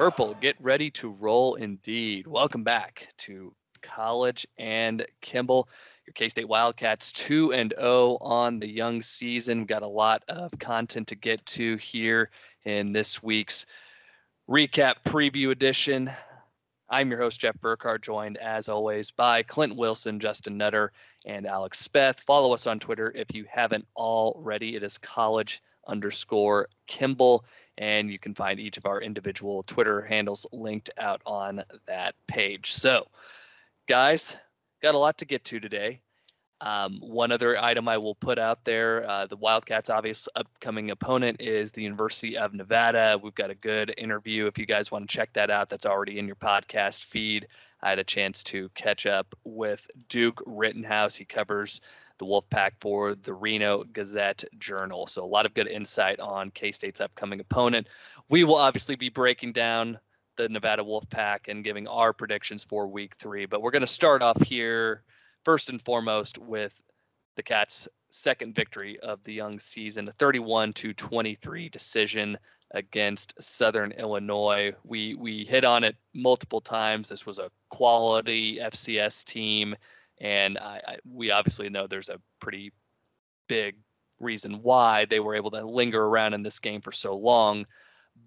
Purple, get ready to roll indeed. Welcome back to College and Kimball. Your K State Wildcats 2 and 0 on the young season. We've got a lot of content to get to here in this week's recap preview edition. I'm your host, Jeff Burkhardt, joined as always by Clint Wilson, Justin Nutter, and Alex Speth. Follow us on Twitter if you haven't already. It is college underscore Kimball, and you can find each of our individual Twitter handles linked out on that page. So, guys, got a lot to get to today. Um, one other item I will put out there uh, the Wildcats' obvious upcoming opponent is the University of Nevada. We've got a good interview. If you guys want to check that out, that's already in your podcast feed. I had a chance to catch up with Duke Rittenhouse. He covers the Wolfpack for the Reno Gazette Journal. So, a lot of good insight on K State's upcoming opponent. We will obviously be breaking down the Nevada Wolfpack and giving our predictions for week three. But we're going to start off here first and foremost with the Cats' second victory of the young season, a 31 to 23 decision against Southern Illinois. We we hit on it multiple times. This was a quality FCS team, and I, I, we obviously know there's a pretty big reason why they were able to linger around in this game for so long.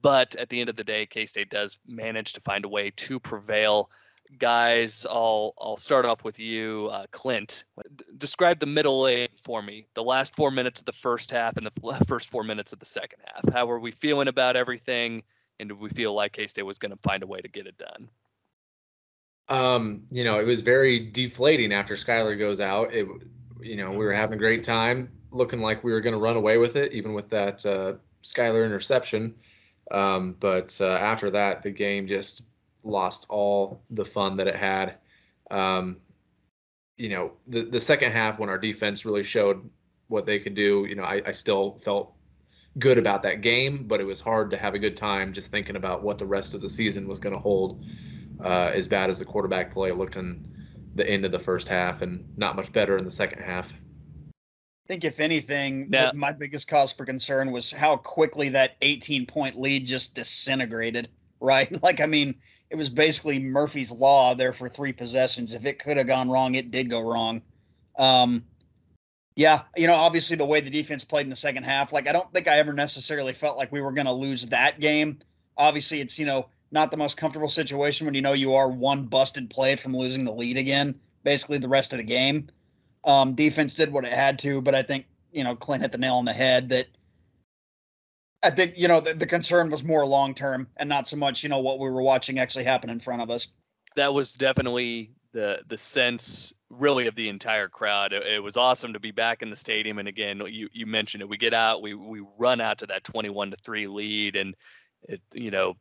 But at the end of the day, K State does manage to find a way to prevail. Guys, I'll I'll start off with you, uh, Clint. D- describe the middle eight for me. The last four minutes of the first half and the first four minutes of the second half. How were we feeling about everything? And did we feel like K State was going to find a way to get it done? Um, you know, it was very deflating after Skylar goes out. It, you know, we were having a great time, looking like we were going to run away with it, even with that uh, Skylar interception. Um, but uh, after that, the game just lost all the fun that it had. Um, you know, the the second half when our defense really showed what they could do, you know, I, I still felt good about that game, but it was hard to have a good time just thinking about what the rest of the season was going to hold. Uh, as bad as the quarterback play looked in the end of the first half, and not much better in the second half. I think if anything, now, my biggest cause for concern was how quickly that 18 point lead just disintegrated. Right, like I mean, it was basically Murphy's law there for three possessions. If it could have gone wrong, it did go wrong. Um, yeah, you know, obviously the way the defense played in the second half, like I don't think I ever necessarily felt like we were going to lose that game. Obviously, it's you know not the most comfortable situation when you know you are one busted play from losing the lead again. Basically, the rest of the game. Um, defense did what it had to, but I think you know Clint hit the nail on the head that I think you know the, the concern was more long term and not so much you know what we were watching actually happen in front of us. That was definitely the the sense really of the entire crowd. It, it, was awesome to be back in the stadium. And again, you you mentioned it. We get out, we we run out to that twenty one to three lead, and it you know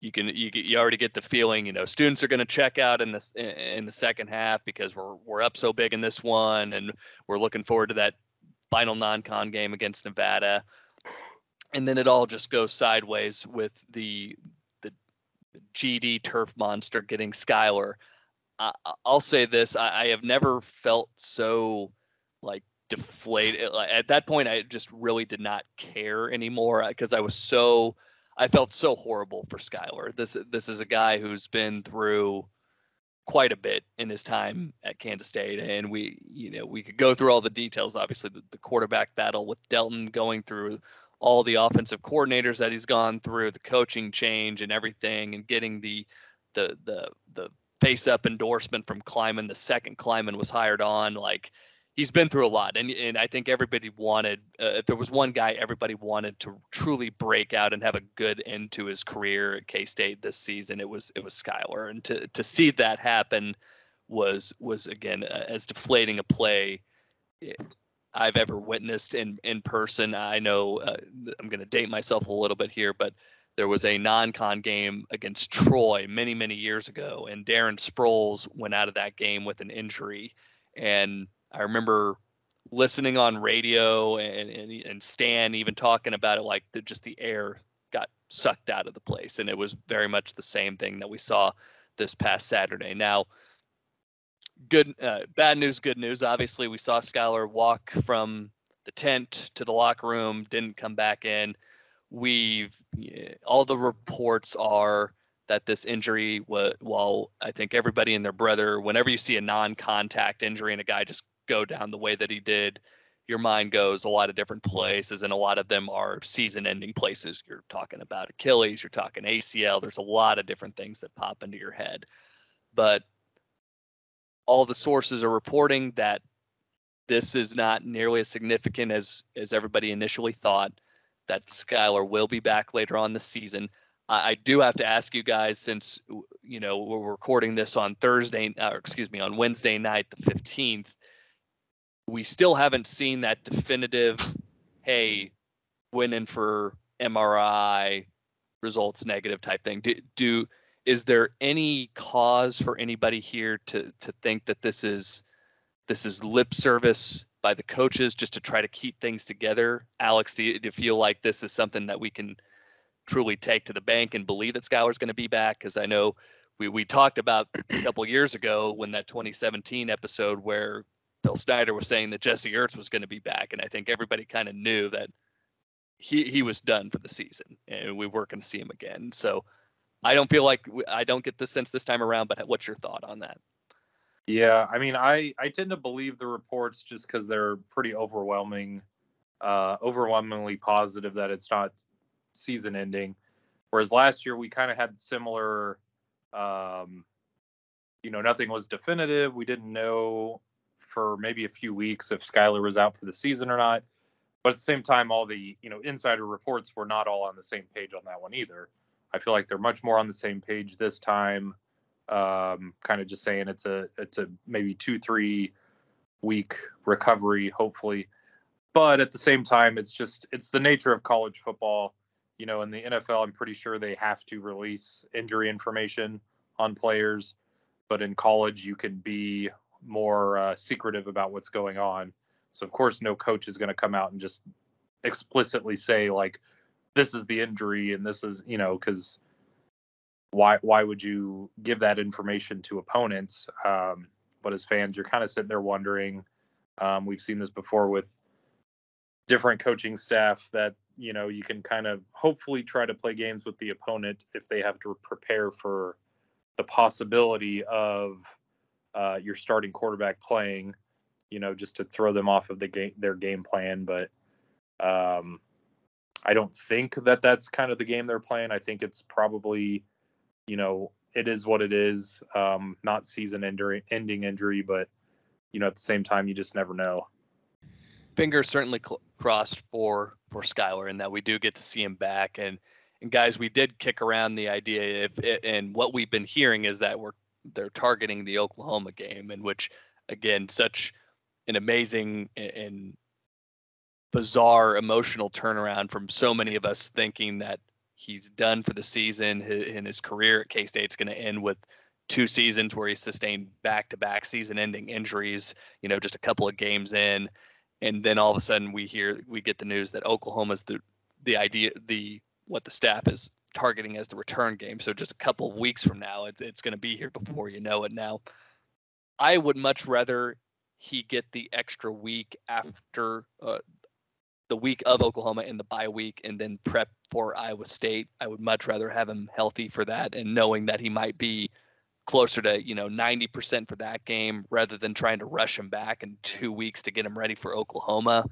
you can you you already get the feeling you know students are going to check out in this in the second half because we're we're up so big in this one and we're looking forward to that final non-con game against Nevada. And then it all just goes sideways with the the, GD turf monster getting Skylar I, will say this I, I have never felt so like deflated at that point I just really did not care anymore because I was so I felt so horrible for Skylar. This this is a guy who's been through quite a bit in his time at Kansas State, and we you know we could go through all the details. Obviously, the, the quarterback battle with Delton, going through all the offensive coordinators that he's gone through, the coaching change and everything, and getting the the the the face up endorsement from Klieman. The second Klieman was hired on, like he's been through a lot, and and I think everybody wanted. Uh, if there was one guy everybody wanted to truly break out and have a good end to his career at K State this season, it was it was Skylar, and to to see that happen was was again uh, as deflating a play. Eh, I've ever witnessed in in person. I know uh, I'm going to date myself a little bit here, but there was a non-con game against Troy many many years ago, and Darren Sproles went out of that game with an injury, and I remember listening on radio and, and, and Stan even talking about it like the, just the air got sucked out of the place. And it was very much the same thing that we saw this past Saturday. Now, good, uh, bad news, good news. Obviously, we saw Skylar walk from the tent to the locker room, didn't come back in. we've all the reports are that this injury was while I think everybody and their brother whenever you see a non-contact injury and a guy just go down the way that he did your mind goes a lot of different places and a lot of them are season ending places you're talking about Achilles you're talking ACL there's a lot of different things that pop into your head but all the sources are reporting that this is not nearly as significant as as everybody initially thought that Skylar will be back later on this season. I, I do have to ask you guys, since you know we're recording this on Thursday, or excuse me, on Wednesday night, the fifteenth. We still haven't seen that definitive, hey, went in for MRI, results negative type thing. Do, do is there any cause for anybody here to to think that this is this is lip service by the coaches just to try to keep things together. Alex, do you, do you feel like this is something that we can truly take to the bank and believe that Skylar's going to be back? Because I know we, we talked about a couple years ago when that 2017 episode where Bill Snyder was saying that Jesse Ertz was going to be back, and I think everybody kind of knew that he he was done for the season, and we weren't going to see him again. So I don't feel like I don't get the sense this time around. But what's your thought on that? Yeah, I mean, I I tend to believe the reports just because they're pretty overwhelming, uh, overwhelmingly positive that it's not season ending. Whereas last year we kind of had similar, um, you know, nothing was definitive. We didn't know for maybe a few weeks if Skylar was out for the season or not. But at the same time, all the you know insider reports were not all on the same page on that one either. I feel like they're much more on the same page this time um, kind of just saying it's a it's a maybe two three week recovery hopefully but at the same time it's just it's the nature of college football you know in the NFL I'm pretty sure they have to release injury information on players but in college you can be more uh, secretive about what's going on so of course no coach is going to come out and just explicitly say like this is the injury and this is you know because why why would you give that information to opponents? Um, but as fans, you're kind of sitting there wondering. Um, we've seen this before with different coaching staff that you know you can kind of hopefully try to play games with the opponent if they have to prepare for the possibility of uh, your starting quarterback playing, you know, just to throw them off of the game their game plan. But um, I don't think that that's kind of the game they're playing. I think it's probably you know, it is what it is. Um, not season ending injury, but you know, at the same time, you just never know. Fingers certainly cl- crossed for for Skylar, and that we do get to see him back. And and guys, we did kick around the idea if and what we've been hearing is that we're they're targeting the Oklahoma game, in which again, such an amazing and bizarre emotional turnaround from so many of us thinking that he's done for the season. And his career at K State's going to end with two seasons where he sustained back-to-back season-ending injuries. You know, just a couple of games in, and then all of a sudden we hear we get the news that Oklahoma's the the idea the what the staff is targeting as the return game. So just a couple of weeks from now, it's it's going to be here before you know it. Now, I would much rather he get the extra week after uh, the week of Oklahoma and the bye week and then prep for Iowa State. I would much rather have him healthy for that and knowing that he might be closer to, you know, 90% for that game rather than trying to rush him back in 2 weeks to get him ready for Oklahoma.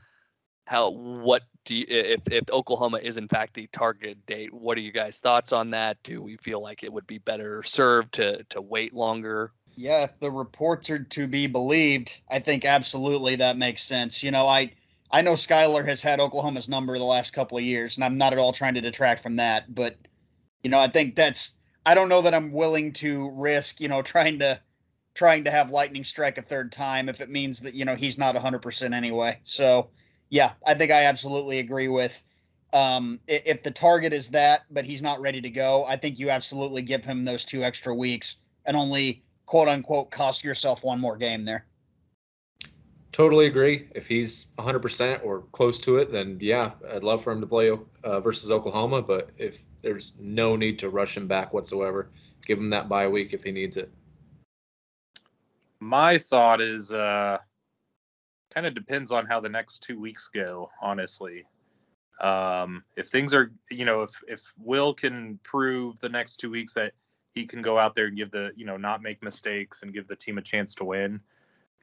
How what do you if if Oklahoma is in fact the target date, what are you guys thoughts on that? Do we feel like it would be better served to to wait longer? Yeah, if the reports are to be believed, I think absolutely that makes sense. You know, I I know Skylar has had Oklahoma's number the last couple of years, and I'm not at all trying to detract from that. But you know, I think that's I don't know that I'm willing to risk you know trying to trying to have lightning strike a third time if it means that you know he's not 100% anyway. So yeah, I think I absolutely agree with. Um, if the target is that, but he's not ready to go, I think you absolutely give him those two extra weeks and only quote unquote cost yourself one more game there totally agree. If he's 100% or close to it, then yeah, I'd love for him to play uh, versus Oklahoma. But if there's no need to rush him back whatsoever, give him that bye week if he needs it. My thought is uh, kind of depends on how the next two weeks go, honestly. Um, if things are, you know, if if Will can prove the next two weeks that he can go out there and give the, you know, not make mistakes and give the team a chance to win,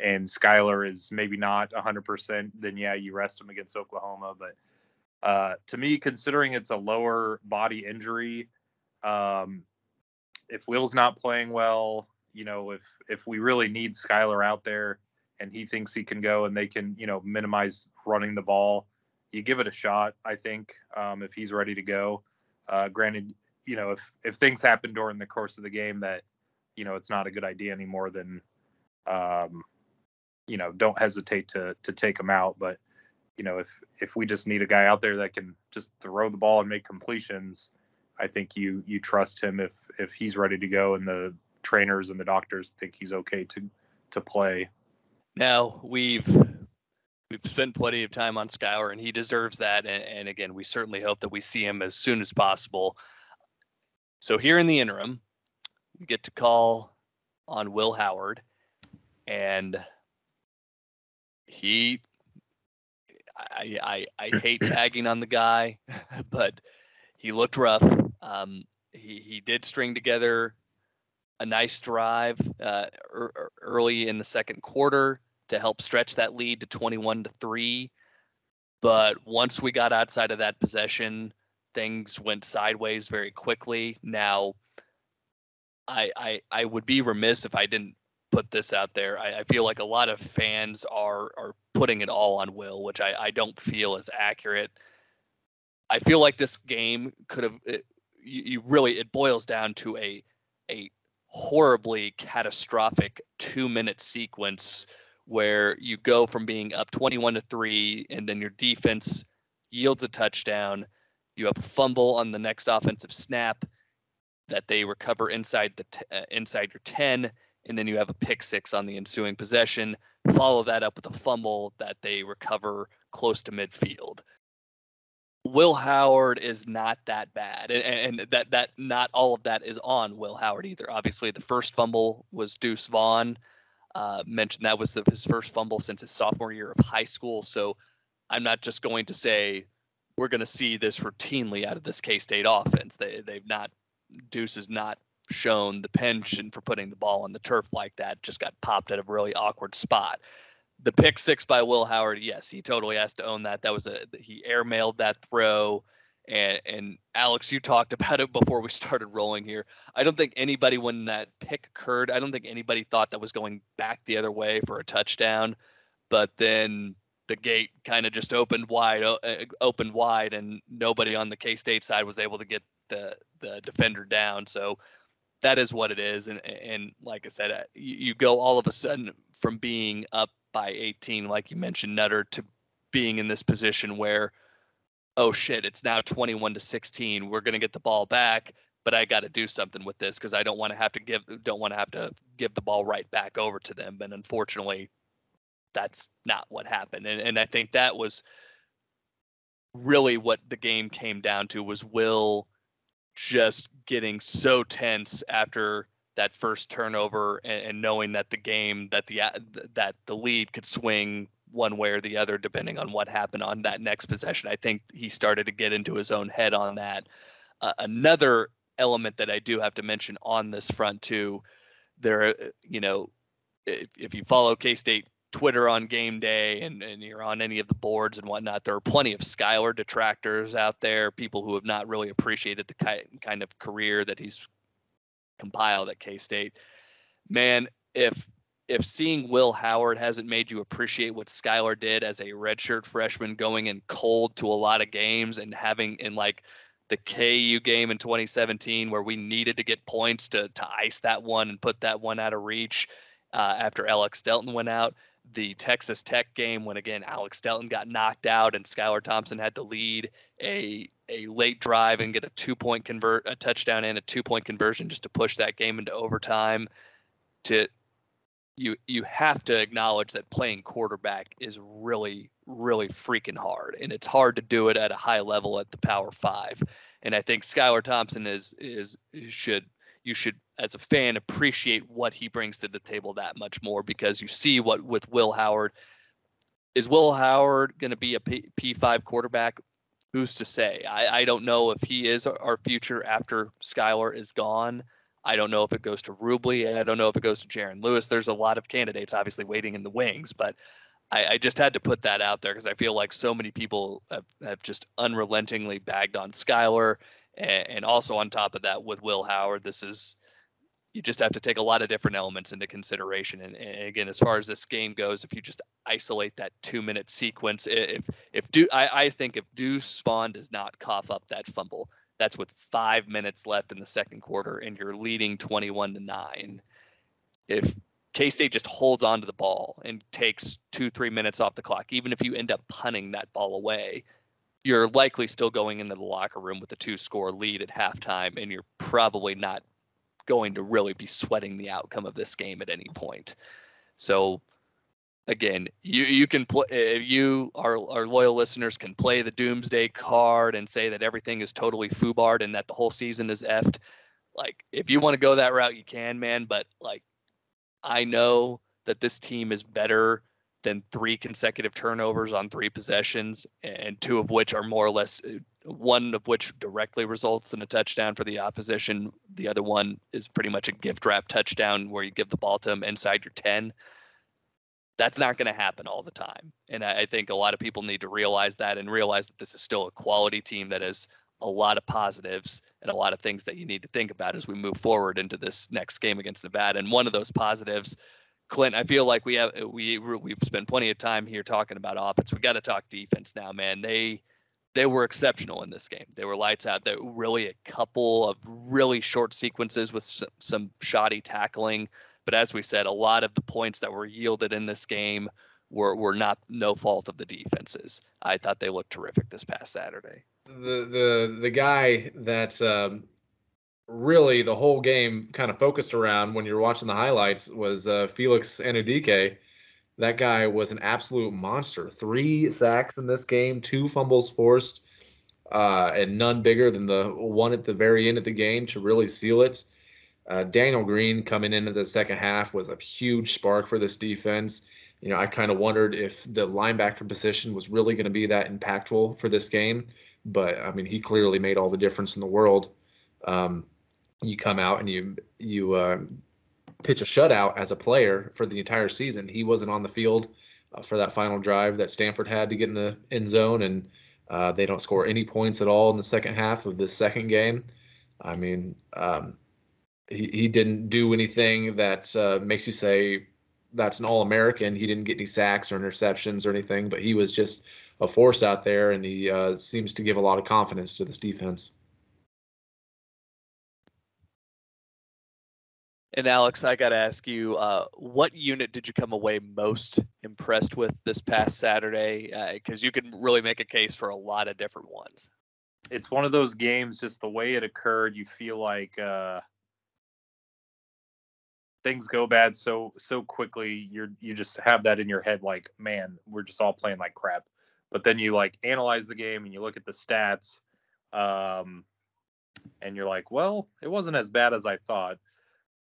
and Skylar is maybe not 100%, then yeah, you rest him against Oklahoma. But uh, to me, considering it's a lower body injury, um, if Will's not playing well, you know, if if we really need Skylar out there and he thinks he can go and they can, you know, minimize running the ball, you give it a shot. I think um, if he's ready to go. Uh, granted, you know, if if things happen during the course of the game that, you know, it's not a good idea anymore, then, um, you know, don't hesitate to to take him out. But you know, if if we just need a guy out there that can just throw the ball and make completions, I think you you trust him if if he's ready to go and the trainers and the doctors think he's okay to to play. Now we've we've spent plenty of time on Skylar and he deserves that. And, and again, we certainly hope that we see him as soon as possible. So here in the interim, we get to call on Will Howard, and he I, I, I hate tagging on the guy, but he looked rough. Um, he, he did string together a nice drive uh, er, early in the second quarter to help stretch that lead to 21 to 3. But once we got outside of that possession, things went sideways very quickly. Now, I, I, I would be remiss if I didn't put this out there. I, I, feel like a lot of fans are are putting it all on Will, which I, I don't feel is accurate. I feel like this game could have you, you really it boils down to a a horribly catastrophic two minute sequence where you go from being up 21 to 3 and then your defense yields a touchdown you have a fumble on the next offensive snap that they recover inside the t- uh, inside your 10 and then you have a pick six on the ensuing possession. Follow that up with a fumble that they recover close to midfield. Will Howard is not that bad, and, and, that that not all of that is on Will Howard either. Obviously, the first fumble was Deuce Vaughn. Uh, mentioned that was the, his first fumble since his sophomore year of high school. So I'm not just going to say we're going to see this routinely out of this K State offense. They they've not Deuce has not shown the penchant for putting the ball on the turf like that. Just got popped at a really awkward spot. The pick six by Will Howard, yes, he totally has to own that. That was a he airmailed that throw. And and Alex, you talked about it before we started rolling here. I don't think anybody when that pick occurred, I don't think anybody thought that was going back the other way for a touchdown. But then the gate kind of just opened wide, uh, opened wide, and nobody on the K State side was able to get the the defender down. So that is what it is. And and like I said, uh, you, you go all of a sudden from being up by 18, like you mentioned, Nutter, to being in this position where, oh shit, it's now 21 to 16. We're gonna get the ball back, but I got to do something with this because I don't want to have to give don't want to have to give the ball right back over to them. And unfortunately, that's not what happened. And and I think that was really what the game came down to was will just getting so tense after that first turnover and, and, knowing that the game that the that the lead could swing one way or the other depending on what happened on that next possession. I think he started to get into his own head on that. Uh, another element that I do have to mention on this front too, there, you know, if, if you follow K State Twitter on game day and, and you're on any of the boards and whatnot, there are plenty of Skylar detractors out there, people who have not really appreciated the kind of career that he's compiled at K State. Man, if if seeing Will Howard hasn't made you appreciate what Skylar did as a redshirt freshman, going in cold to a lot of games and having in like the KU game in 2017 where we needed to get points to to ice that one and put that one out of reach uh, after Alex Delton went out the Texas Tech game when again Alex Delton got knocked out and Skylar Thompson had to lead a a late drive and get a two point convert a touchdown and a two point conversion just to push that game into overtime. To you you have to acknowledge that playing quarterback is really really freaking hard and it's hard to do it at a high level at the Power Five. And I think Skylar Thompson is is should you should as a fan appreciate what he brings to the table that much more because you see what with Will Howard is Will Howard going to be a P- P5 quarterback who's to say? I, I don't know if he is our future after Skylar is gone. I don't know if it goes to Rubley. I don't know if it goes to Jaren Lewis. There's a lot of candidates obviously waiting in the wings, but I, I just had to put that out there because I feel like so many people have, have just unrelentingly bagged on Skylar. And, and also on top of that, with Will Howard, this is you just have to take a lot of different elements into consideration. And, and, again, as far as this game goes, if you just isolate that two minute sequence, if if do I, I think if Deuce Vaughn does not cough up that fumble, that's with five minutes left in the second quarter, and you're leading 21 to nine. If K State just holds on to the ball and takes two, three minutes off the clock, even if you end up punting that ball away, you're likely still going into the locker room with a two score lead at halftime, and you're probably not going to really be sweating the outcome of this game at any point. So again, you you can play if you our our loyal listeners can play the doomsday card and say that everything is totally foobarred and that the whole season is effed. Like if you want to go that route, you can, man. But like, I know that this team is better than three consecutive turnovers on three possessions, and two of which are more or less uh, one of which directly results in a touchdown for the opposition. The other one is pretty much a gift wrap touchdown where you give the ball to them inside your 10 that's not going to happen all the time. And I, I, think a lot of people need to realize that and realize that this is still a quality team that has a lot of positives and a lot of things that you need to think about as we move forward into this next game against Nevada. And one of those positives, Clint, I feel like we have we we've spent plenty of time here talking about offense. We got to talk defense now, man. They they were exceptional in this game. They were lights out. There really a couple of really short sequences with some, some shoddy tackling but as we said, a lot of the points that were yielded in this game were, were not no fault of the defenses. I thought they looked terrific this past Saturday. The the the guy that um, really the whole game kind of focused around when you're watching the highlights was uh, Felix Anudike. That guy was an absolute monster. Three sacks in this game, two fumbles forced, uh, and none bigger than the one at the very end of the game to really seal it. Uh, Daniel Green coming into the second half was a huge spark for this defense. You know, I kind of wondered if the linebacker position was really going to be that impactful for this game, but I mean, he clearly made all the difference in the world. Um, you come out and you you uh, pitch a shutout as a player for the entire season. He wasn't on the field uh, for that final drive that Stanford had to get in the end zone, and uh, they don't score any points at all in the second half of this second game. I mean, um, he, he didn't do anything that uh, makes you say that's an All American. He didn't get any sacks or interceptions or anything, but he was just a force out there, and he uh, seems to give a lot of confidence to this defense. And Alex, I got to ask you, uh, what unit did you come away most impressed with this past Saturday? Because uh, you can really make a case for a lot of different ones. It's one of those games, just the way it occurred, you feel like uh, things go bad so so quickly you're you just have that in your head like man we're just all playing like crap. But then you like analyze the game and you look at the stats um and you're like well it wasn't as bad as i thought.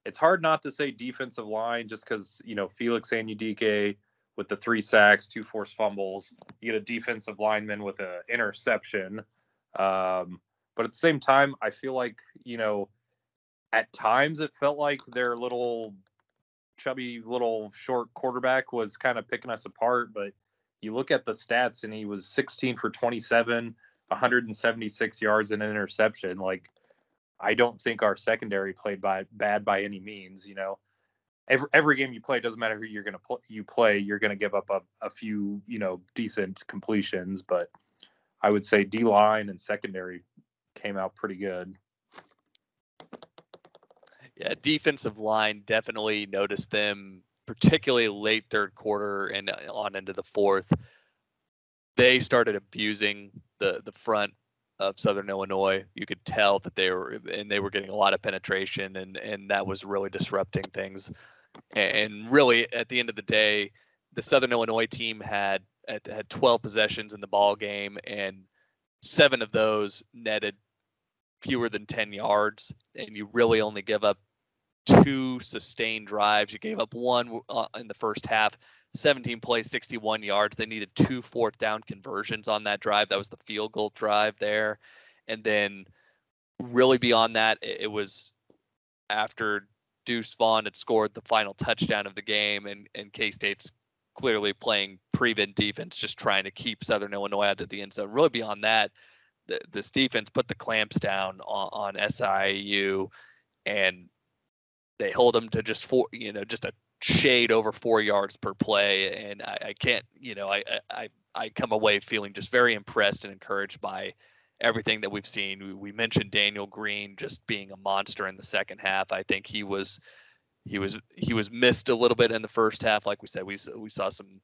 It's hard not to say defensive line just because you know felix and anudike with the three sacks two forced fumbles you get a defensive lineman with an interception um but at the same time i feel like you know at times it felt like their little chubby little short quarterback was kind of picking us apart but you look at the stats and he was 16 for 27 176 yards and an interception. Like i don't think our secondary played by bad by any means you know? Every, every game you play doesn't matter who you're going to pl- you play you're going to give up a, a few you know decent completions but i would say d line and secondary came out pretty good yeah, defensive line definitely noticed them, particularly late third quarter and uh, on into the fourth. They started abusing the the front of Southern Illinois. You could tell that they were and they were getting a lot of penetration, and and that was really disrupting things. And really, at the end of the day, the Southern Illinois team had had 12 possessions in the ball game, and seven of those netted fewer than 10 yards, and you really only give up two sustained drives. You gave up one uh, in the first half. 17 plays, 61 yards. They needed two fourth down conversions on that drive. That was the field goal drive there. And then, really beyond that, it, it was after Deuce Vaughn had scored the final touchdown of the game, and, and K State's clearly playing prevent defense, just trying to keep Southern Illinois out of the end zone. Really beyond that, this defense put the clamps down on, on SIU, and they hold them to just four, you know, just a shade over four yards per play. And I, I can't, you know, I, I I come away feeling just very impressed and encouraged by everything that we've seen. We, we, mentioned Daniel Green just being a monster in the second half. I think he was he was he was missed a little bit in the first half. Like we said, we we saw some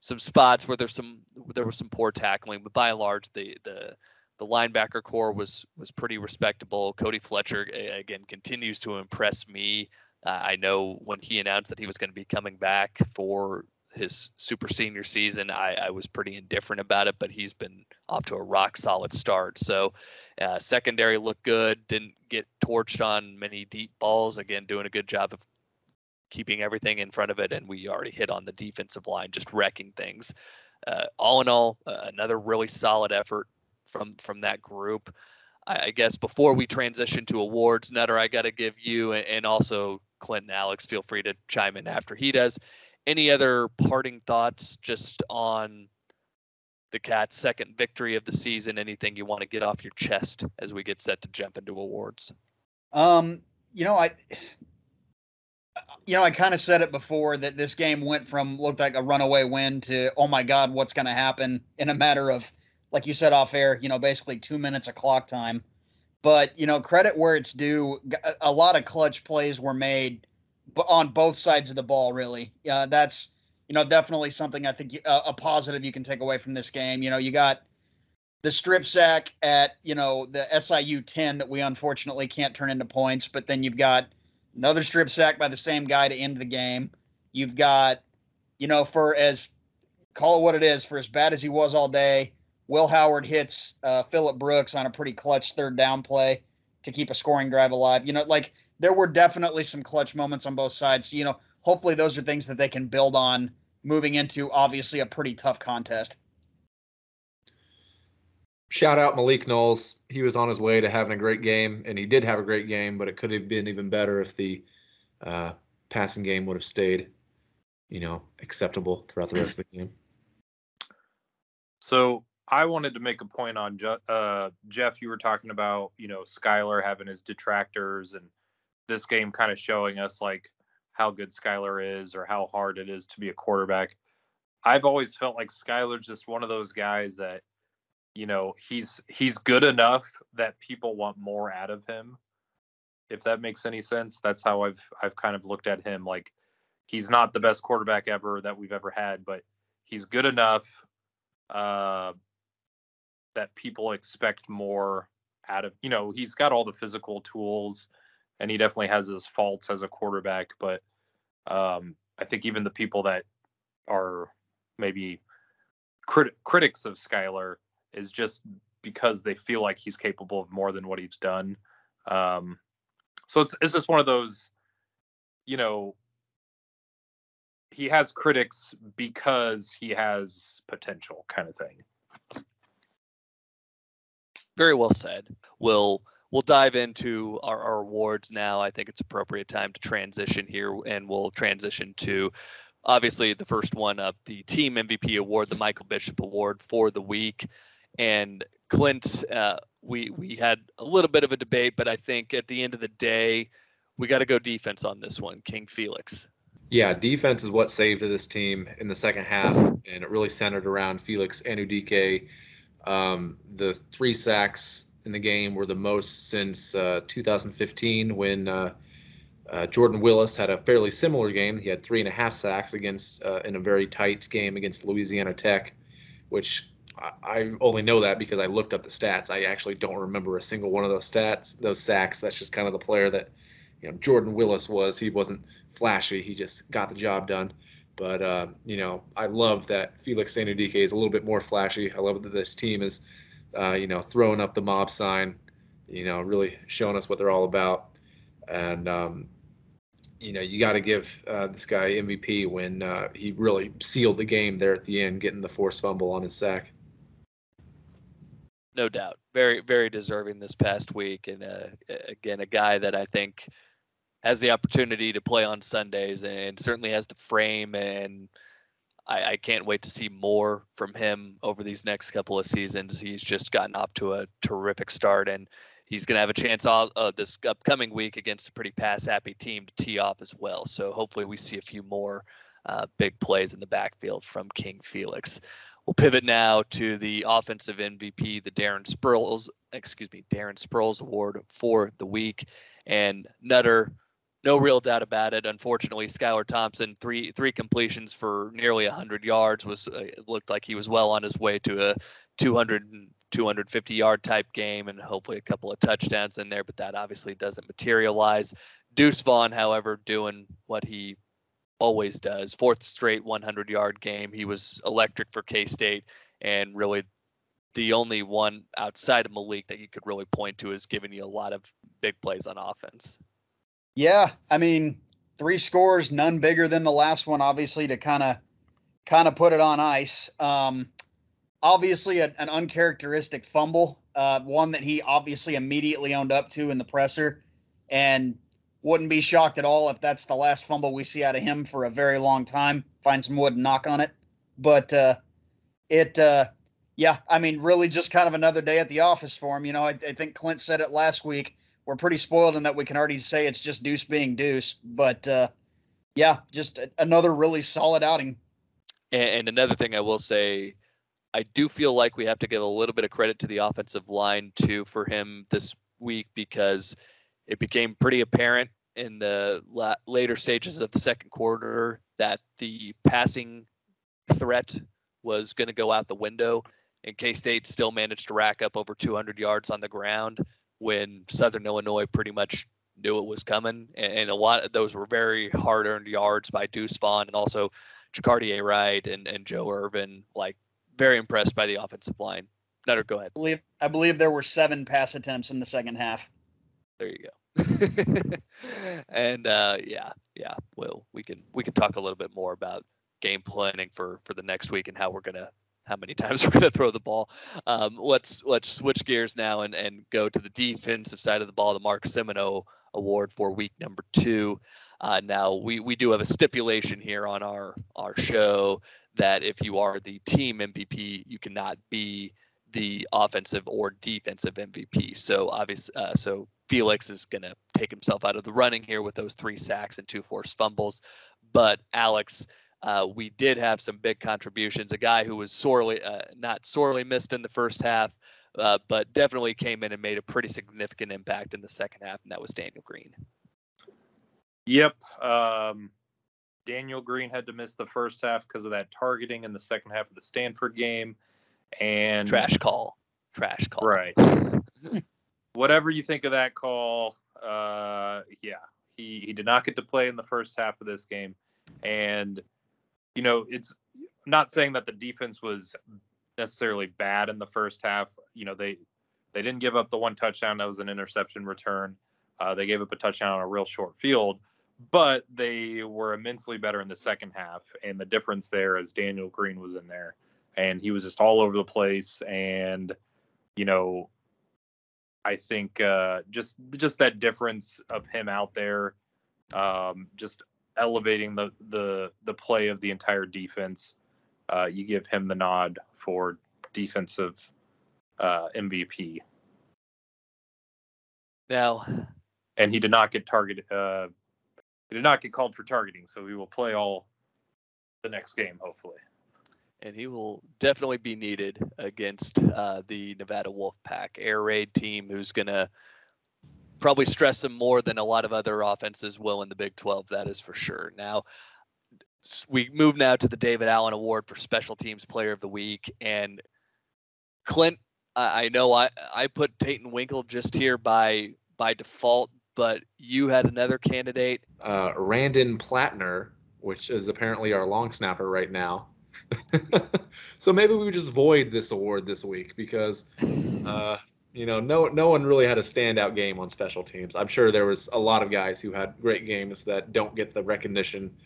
some spots where there's some there was some poor tackling, but by and large the the the linebacker corps was was pretty respectable. Cody Fletcher again continues to impress me. Uh, I know when he announced that he was going to be coming back for his super senior season, I, I, was pretty indifferent about it, but he's been off to a rock solid start. So, uh, secondary looked good, didn't get torched on many deep balls. Again, doing a good job of keeping everything in front of it. And we already hit on the defensive line, just wrecking things. Uh, all in all, uh, another really solid effort from from that group. I, I, guess before we transition to awards, Nutter, I got to give you and, and also Clinton, Alex, feel free to chime in after he does any other parting thoughts just on the Cats' second victory of the season? Anything you want to get off your chest as we get set to jump into awards? Um, you know, I, you know, I kind of said it before that this game went from looked like a runaway win to oh my god, what's going to happen in a matter of, like you said off air, you know, basically two minutes of clock time. But you know, credit where it's due. A lot of clutch plays were made on both sides of the ball. Really, uh, that's you know definitely something I think uh, a positive you can take away from this game. You know, you got the strip sack at you know the SIU ten that we unfortunately can't turn into points, but then you've got another strip sack by the same guy to end the game. You've got you know for as call it what it is for as bad as he was all day. Will Howard hits uh, Phillip Brooks on a pretty clutch third down play to keep a scoring drive alive. You know, like there were definitely some clutch moments on both sides. You know, hopefully those are things that they can build on moving into obviously a pretty tough contest. Shout out Malik Knowles. He was on his way to having a great game, and he did have a great game, but it could have been even better if the uh, passing game would have stayed, you know, acceptable throughout the rest of the game. So I wanted to make a point on uh, Jeff. You were talking about, you know, Skylar having his detractors and this game kind of showing us like how good Skylar is or how hard it is to be a quarterback. I've always felt like Skylar's just one of those guys that, you know, he's he's good enough that people want more out of him. If that makes any sense, that's how I've I've kind of looked at him. Like he's not the best quarterback ever that we've ever had, but he's good enough uh, that people expect more out of. You know, he's got all the physical tools and he definitely has his faults as a quarterback. But um, I think even the people that are maybe crit- critics of Skylar is just because they feel like he's capable of more than what he's done. Um, so it's it's just one of those, you know, he has critics because he has potential kind of thing. Very well said. We'll we'll dive into our, our, awards now. I think it's appropriate time to transition here, and we'll transition to obviously the first one up, the team MVP award, the Michael Bishop Award for the week. And Clint, uh, we we had a little bit of a debate, but I think at the end of the day, we got to go defense on this one. King Felix. Yeah, defense is what saved this team in the second half, and it really centered around Felix Anudike. Um, the three sacks in the game were the most since uh, 2015 when uh, uh, Jordan Willis had a fairly similar game. He had three and a half sacks against uh, in a very tight game against Louisiana Tech, which I, I only know that because I looked up the stats. I actually don't remember a single one of those stats, those sacks. That's just kind of the player that you know Jordan Willis was. He wasn't flashy. He just got the job done. But uh, you know, I love that Felix Anudike is a little bit more flashy. I love that this team is uh, you know, throwing up the mob sign, you know, really showing us what they're all about. And um, you know, you got to give uh, this guy MVP when uh, he really sealed the game there at the end, getting the forced fumble on his sack. No doubt, very very deserving this past week, and uh, again, a guy that I think has the opportunity to play on Sundays, and certainly has the frame, and I, I can't wait to see more from him over these next couple of seasons. He's just gotten off to a terrific start, and he's going to have a chance all uh, this upcoming week against a pretty pass happy team to tee off as well. So hopefully we see a few more uh, big plays in the backfield from King Felix. We'll pivot now to the offensive MVP, the Darren Sproles, excuse me, Darren Sproles Award for the week, and Nutter. No real doubt about it. Unfortunately, Skylar Thompson three three completions for nearly 100 yards was uh, looked like he was well on his way to a 200 250 yard type game and hopefully a couple of touchdowns in there, but that obviously doesn't materialize. Deuce Vaughn, however, doing what he always does. Fourth straight 100 yard game. He was electric for K State and really the only one outside of Malik that you could really point to is giving you a lot of big plays on offense. Yeah, I mean, three scores, none bigger than the last one, obviously, to kind of kind of put it on ice. Um, obviously a, an uncharacteristic fumble, uh, one that he obviously immediately owned up to in the presser, and wouldn't be shocked at all if that's the last fumble we see out of him for a very long time. Find some wood and knock on it, but uh, it, uh, yeah, I mean, really just kind of another day at the office for him. You know, I, I think Clint said it last week. We're pretty spoiled in that we can already say it's just Deuce being Deuce, but uh, yeah, just another really solid outing. And, and another thing I will say I do feel like we have to give a little bit of credit to the offensive line too for him this week because it became pretty apparent in the la- later stages of the second quarter that the passing threat was going to go out the window, and K State still managed to rack up over 200 yards on the ground when Southern Illinois pretty much knew it was coming, and, and a lot of those were very hard-earned yards by Deuce Vaughn and also Jacardia Wright and, and Joe Ervin. Like very impressed by the offensive line. Nutter, go ahead. I believe, I believe there were seven pass attempts in the second half. There you go. and uh, yeah, yeah, well, we can we can talk a little bit more about game planning for for the next week and how we're gonna how many times we're gonna throw the ball. Um, let's let's switch gears now and and go to the defensive side of the ball, the Mark Simoneau Award for week number two. Uh, now we we do have a stipulation here on our our show that if you are the team MVP, you cannot be the offensive or defensive MVP. So obviously, uh, so Felix is going to take himself out of the running here with those three sacks and two forced fumbles. But Alex, uh, we did have some big contributions. A guy who was sorely, uh, not sorely missed in the first half, uh, but definitely came in and made a pretty significant impact in the second half, and that was Daniel Green. Yep. Um, Daniel Green had to miss the first half because of that targeting in the second half of the Stanford game. And trash call. Trash call. Right. Whatever you think of that call, uh, yeah, he, he did not get to play in the first half of this game. And, you know, it's not saying that the defense was necessarily bad in the first half. You know, they they didn't give up the one touchdown that was an interception return. Uh, they gave up a touchdown on a real short field, but they were immensely better in the second half. And the difference there is Daniel Green was in there and he was just all over the place. And, you know, I think uh, just just that difference of him out there, um, just elevating the the the play of the entire defense. Uh, you give him the nod for defensive uh, MVP. Now, and he did not get targeted. Uh, he did not get called for targeting, so he will play all the next game, hopefully. And he will definitely be needed against uh, the Nevada Wolfpack air raid team, who's going to probably stress him more than a lot of other offenses will in the Big 12. That is for sure. Now, we move now to the David Allen Award for Special Teams Player of the Week, and Clint. I know I, I put Taiten Winkel just here by by default but you had another candidate. Uh, Randen Plattner, which is apparently our long snapper right now. so maybe we would just void this award this week because uh, You know, no no one really had a standout game on special teams. I'm sure there was a lot of guys who had great games that don't get the recognition,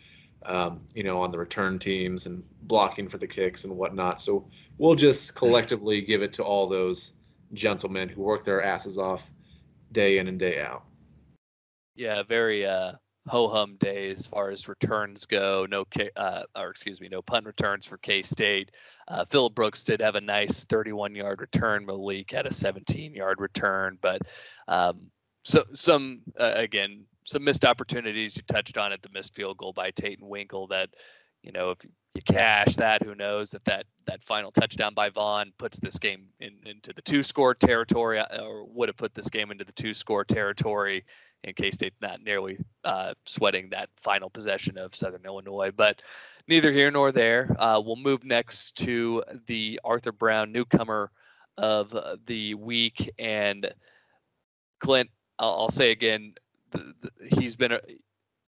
um, you know, on the return teams and blocking for the kicks and whatnot. So we'll just collectively give it to all those gentlemen who work their asses off day in and day out. Yeah, very uh, ho hum day as far as returns go. No, uh, or excuse me, no punt returns for K State. Uh, Phillip Brooks did have a nice 31 yard return. Malik had a 17 yard return, but um, so some uh, again some missed opportunities. You touched on it, the missed field goal by Taiten Winkel. That you know if you cash that, who knows if that that final touchdown by Vaughn puts this game in, into the two score territory, uh, or would have put this game into the two score territory in K State not nearly uh, sweating that final possession of Southern Illinois. But neither here nor there. Uh, we'll move next to the Arthur Brown newcomer of the week. And Clint, I'll, I'll say again, the, the, he's been a,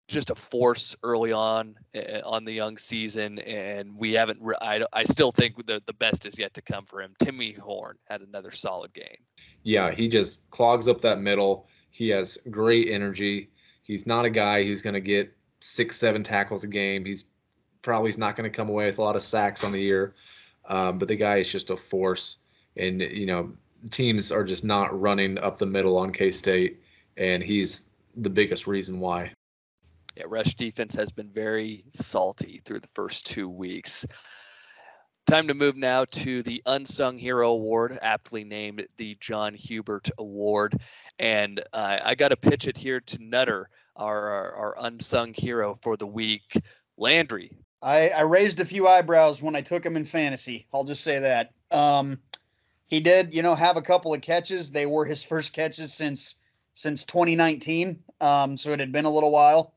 just a force early on uh, on the young season, and we haven't. I, I still think the the best is yet to come for him. Timmy Horne had another solid game. Yeah, he just clogs up that middle. He has great energy. He's not a guy who's going to get six, seven tackles a game. He's probably not going to come away with a lot of sacks on the year. Um, but the guy is just a force. And, you know, teams are just not running up the middle on K State. And he's the biggest reason why. Yeah, rush defense has been very salty through the first two weeks. Time to move now to the Unsung Hero Award, aptly named the John Hubert Award. And uh, I got to pitch it here to Nutter, our, our, our, unsung hero for the week, Landry. I, I raised a few eyebrows when I took him in fantasy. I'll just say that. Um, he did, you know, have a couple of catches. They were his first catches since since 2019. Um, so it had been a little while.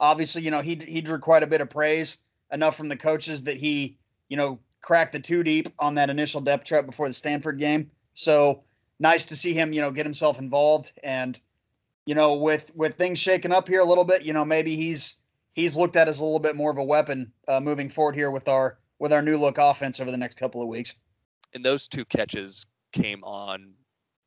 Obviously, you know, he he drew quite a bit of praise, enough from the coaches that he, you know, cracked the two deep on that initial depth chart before the Stanford game. So nice to see him, you know, get himself involved and you know, with with things shaking up here a little bit, you know, maybe he's he's looked at as a little bit more of a weapon uh, moving forward here with our with our new look offense over the next couple of weeks. And those two catches came on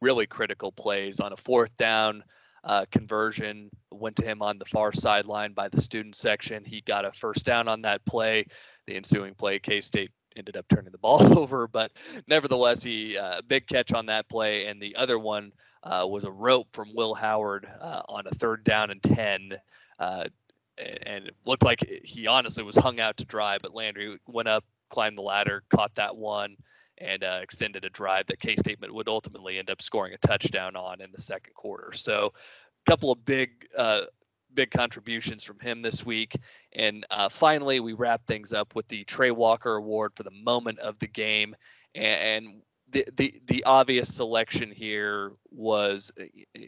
really critical plays on a fourth down uh, conversion went to him on the far sideline by the student section. He got a first down on that play. The ensuing play, K State ended up turning the ball over, but nevertheless, he uh, big catch on that play, and the other one uh, was a rope from Will Howard uh, on a third down and ten, uh, and it looked like he honestly was hung out to dry. But Landry went up, climbed the ladder, caught that one, and uh, extended a drive that K State would ultimately end up scoring a touchdown on in the second quarter. So, a couple of big uh, big contributions from him this week. And uh, finally, we wrap things up with the Trey Walker Award for the moment of the game. And, the, the, the obvious selection here was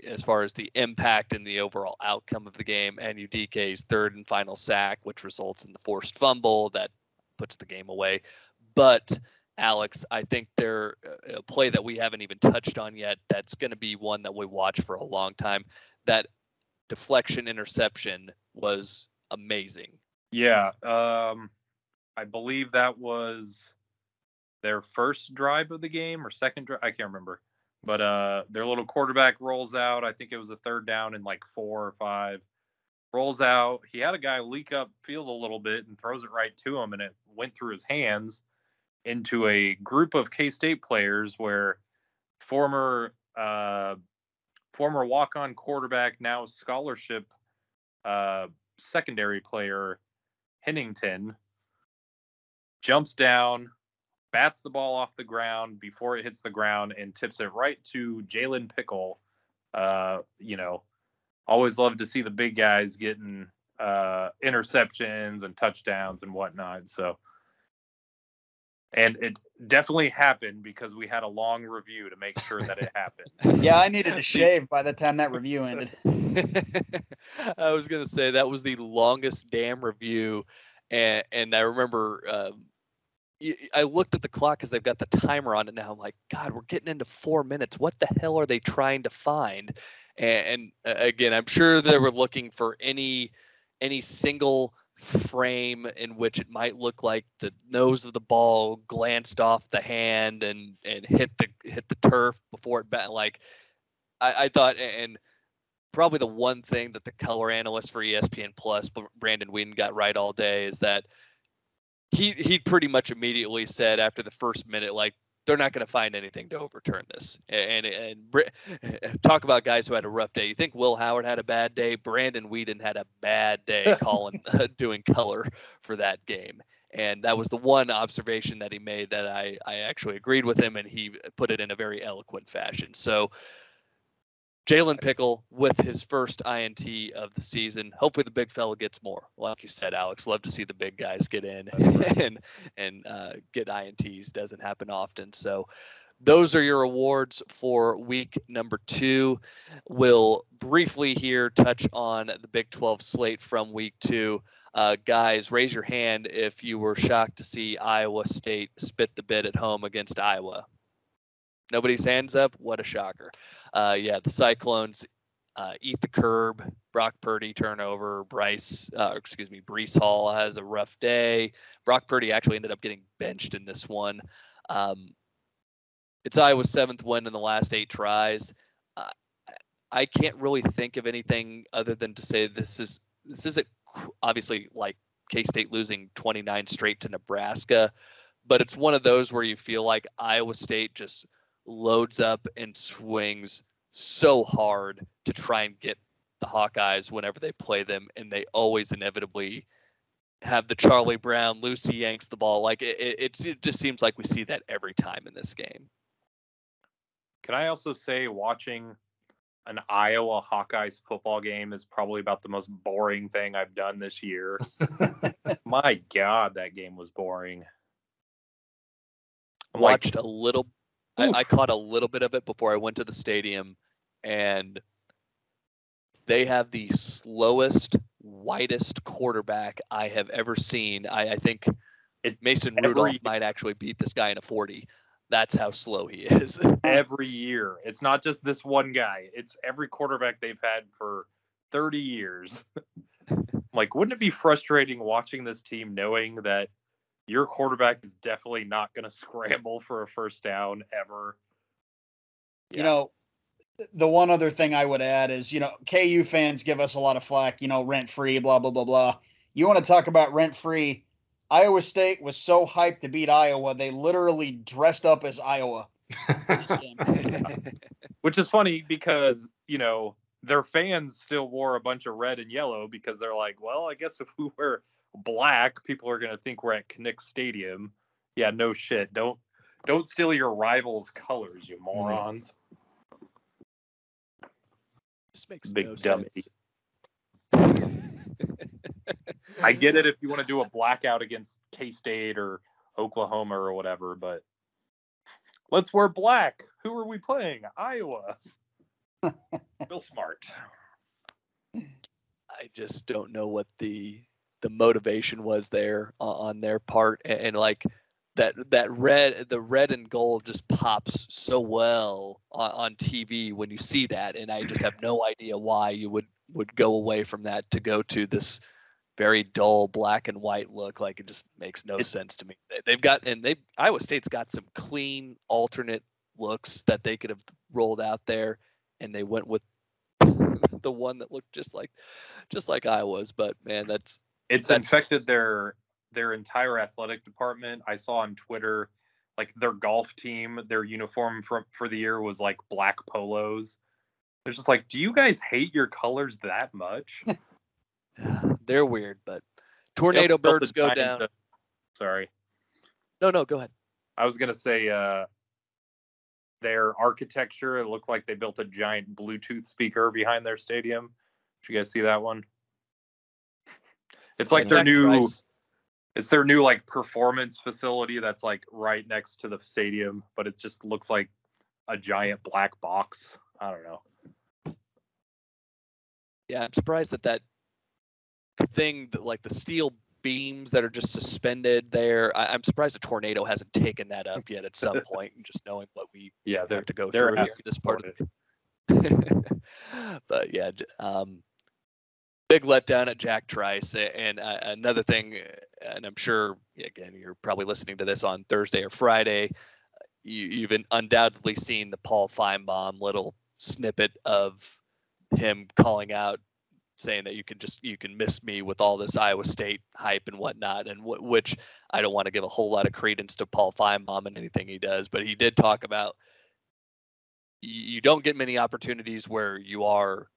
as far as the impact and the overall outcome of the game, and UDK's third and final sack, which results in the forced fumble that puts the game away. But Alex, I think there uh, a play that we haven't even touched on yet. That's going to be one that we watch for a long time. That deflection interception was amazing. Yeah, um, I believe that was their first drive of the game or second drive. I can't remember, but uh, their little quarterback rolls out. I think it was a third down in like four or five. Rolls out. He had a guy leak up field a little bit and throws it right to him, and it went through his hands into a group of K State players where former uh, former walk-on quarterback, now scholarship uh, secondary player Hennington jumps down, bats the ball off the ground before it hits the ground, and tips it right to Jalen Pickle. Uh, you know, always love to see the big guys getting uh, interceptions and touchdowns and whatnot. So and it definitely happened because we had a long review to make sure that it happened. yeah, I needed to shave by the time that review ended. I was gonna say that was the longest damn review, and and I remember. Um, I looked at the clock because they've got the timer on it now. I'm like, God, we're getting into four minutes. What the hell are they trying to find? And, and uh, again, I'm sure they were looking for any any single frame in which it might look like the nose of the ball glanced off the hand and and hit the hit the turf before it bat like I, I thought and probably the one thing that the color analyst for ESPN Plus Brandon Weeden got right all day is that he he pretty much immediately said after the first minute like they're not going to find anything to overturn this. And, and, and talk about guys who had a rough day. You think Will Howard had a bad day? Brandon Weeden had a bad day calling doing color for that game. And that was the one observation that he made that I, I actually agreed with him, and he put it in a very eloquent fashion. So Jalen Pickle with his first INT of the season. Hopefully, the big fella gets more. Like you said, Alex, love to see the big guys get in and and uh, get INTs. Doesn't happen often. So, those are your awards for week number two. We'll briefly here touch on the Big 12 slate from week two. Uh, guys, raise your hand if you were shocked to see Iowa State spit the bit at home against Iowa. Nobody's hands up. What a shocker. Uh, yeah, the Cyclones uh, eat the curb. Brock Purdy turnover. Bryce, uh, excuse me, Breece Hall has a rough day. Brock Purdy actually ended up getting benched in this one. Um, it's Iowa's seventh win in the last eight tries. Uh, I can't really think of anything other than to say this is this isn't obviously like K State losing 29 straight to Nebraska, but it's one of those where you feel like Iowa State just loads up and swings so hard to try and get the Hawkeyes whenever they play them, and they always inevitably have the Charlie Brown, Lucy yanks the ball. Like it, it, it just seems like we see that every time in this game. Can I also say watching an Iowa Hawkeyes football game is probably about the most boring thing I've done this year. My God, that game was boring. I watched like, a little I, I caught a little bit of it before I went to the stadium, and they have the slowest, widest quarterback I have ever seen. I, I think it, Mason every, Rudolph might actually beat this guy in a 40. That's how slow he is. every year. It's not just this one guy, it's every quarterback they've had for 30 years. like, wouldn't it be frustrating watching this team knowing that your quarterback is definitely not going to scramble for a first down ever. Yeah. You know, the one other thing I would add is, you know, KU fans give us a lot of flack, you know, rent free, blah, blah, blah, blah. You want to talk about rent free? Iowa State was so hyped to beat Iowa, they literally dressed up as Iowa. Which is funny because, you know, their fans still wore a bunch of red and yellow because they're like, well, I guess if we wear black, people are going to think we're at Kinnick Stadium. Yeah, no shit. Don't don't steal your rivals' colors, you hmm. morons. Just makes Big no dummy. sense. I get it if you want to do a blackout against K State or Oklahoma or whatever, but let's wear black. Who are we playing? Iowa. Real smart. I just don't know what the the motivation was there uh, on their part and, and, like that that red the red and gold just pops so well on, on TV when you see that and I just have no idea why you would would go away from that to go to this very dull black and white look like it just makes no sense to me. They've got and they iowa state's got some clean alternate looks that they could have rolled out there and they went with the one that looked just like just like iowa's but man that's it's That's, infected their their entire athletic department. I saw on Twitter like their golf team, their uniform for for the year was like black polos. It's just like, do you guys hate your colors that much? They're weird, but tornado birds go down. To, sorry. No, no, go ahead. I was gonna say uh, their architecture. It looked like they built a giant Bluetooth speaker behind their stadium. Did you guys see that one? It's like their new price. it's their new like performance facility that's like right next to the stadium, but it just looks like a giant black box. I don't know. Yeah, I'm surprised that that thing that like the steel beams that are just suspended there. I, am surprised a tornado hasn't taken that up yet at some point, and just knowing what we yeah have to go through this part of it. but yeah, um, big letdown at Jack Trice. And uh, another thing, and I'm sure again you're probably listening to this on Thursday or Friday. You, have undoubtedly seen the Paul Finebaum little snippet of him calling out saying that you can just you can miss me with all this Iowa State hype and whatnot, and w- which I don't want to give a whole lot of credence to Paul Finebaum and anything he does, but he did talk about you don't get many opportunities where you are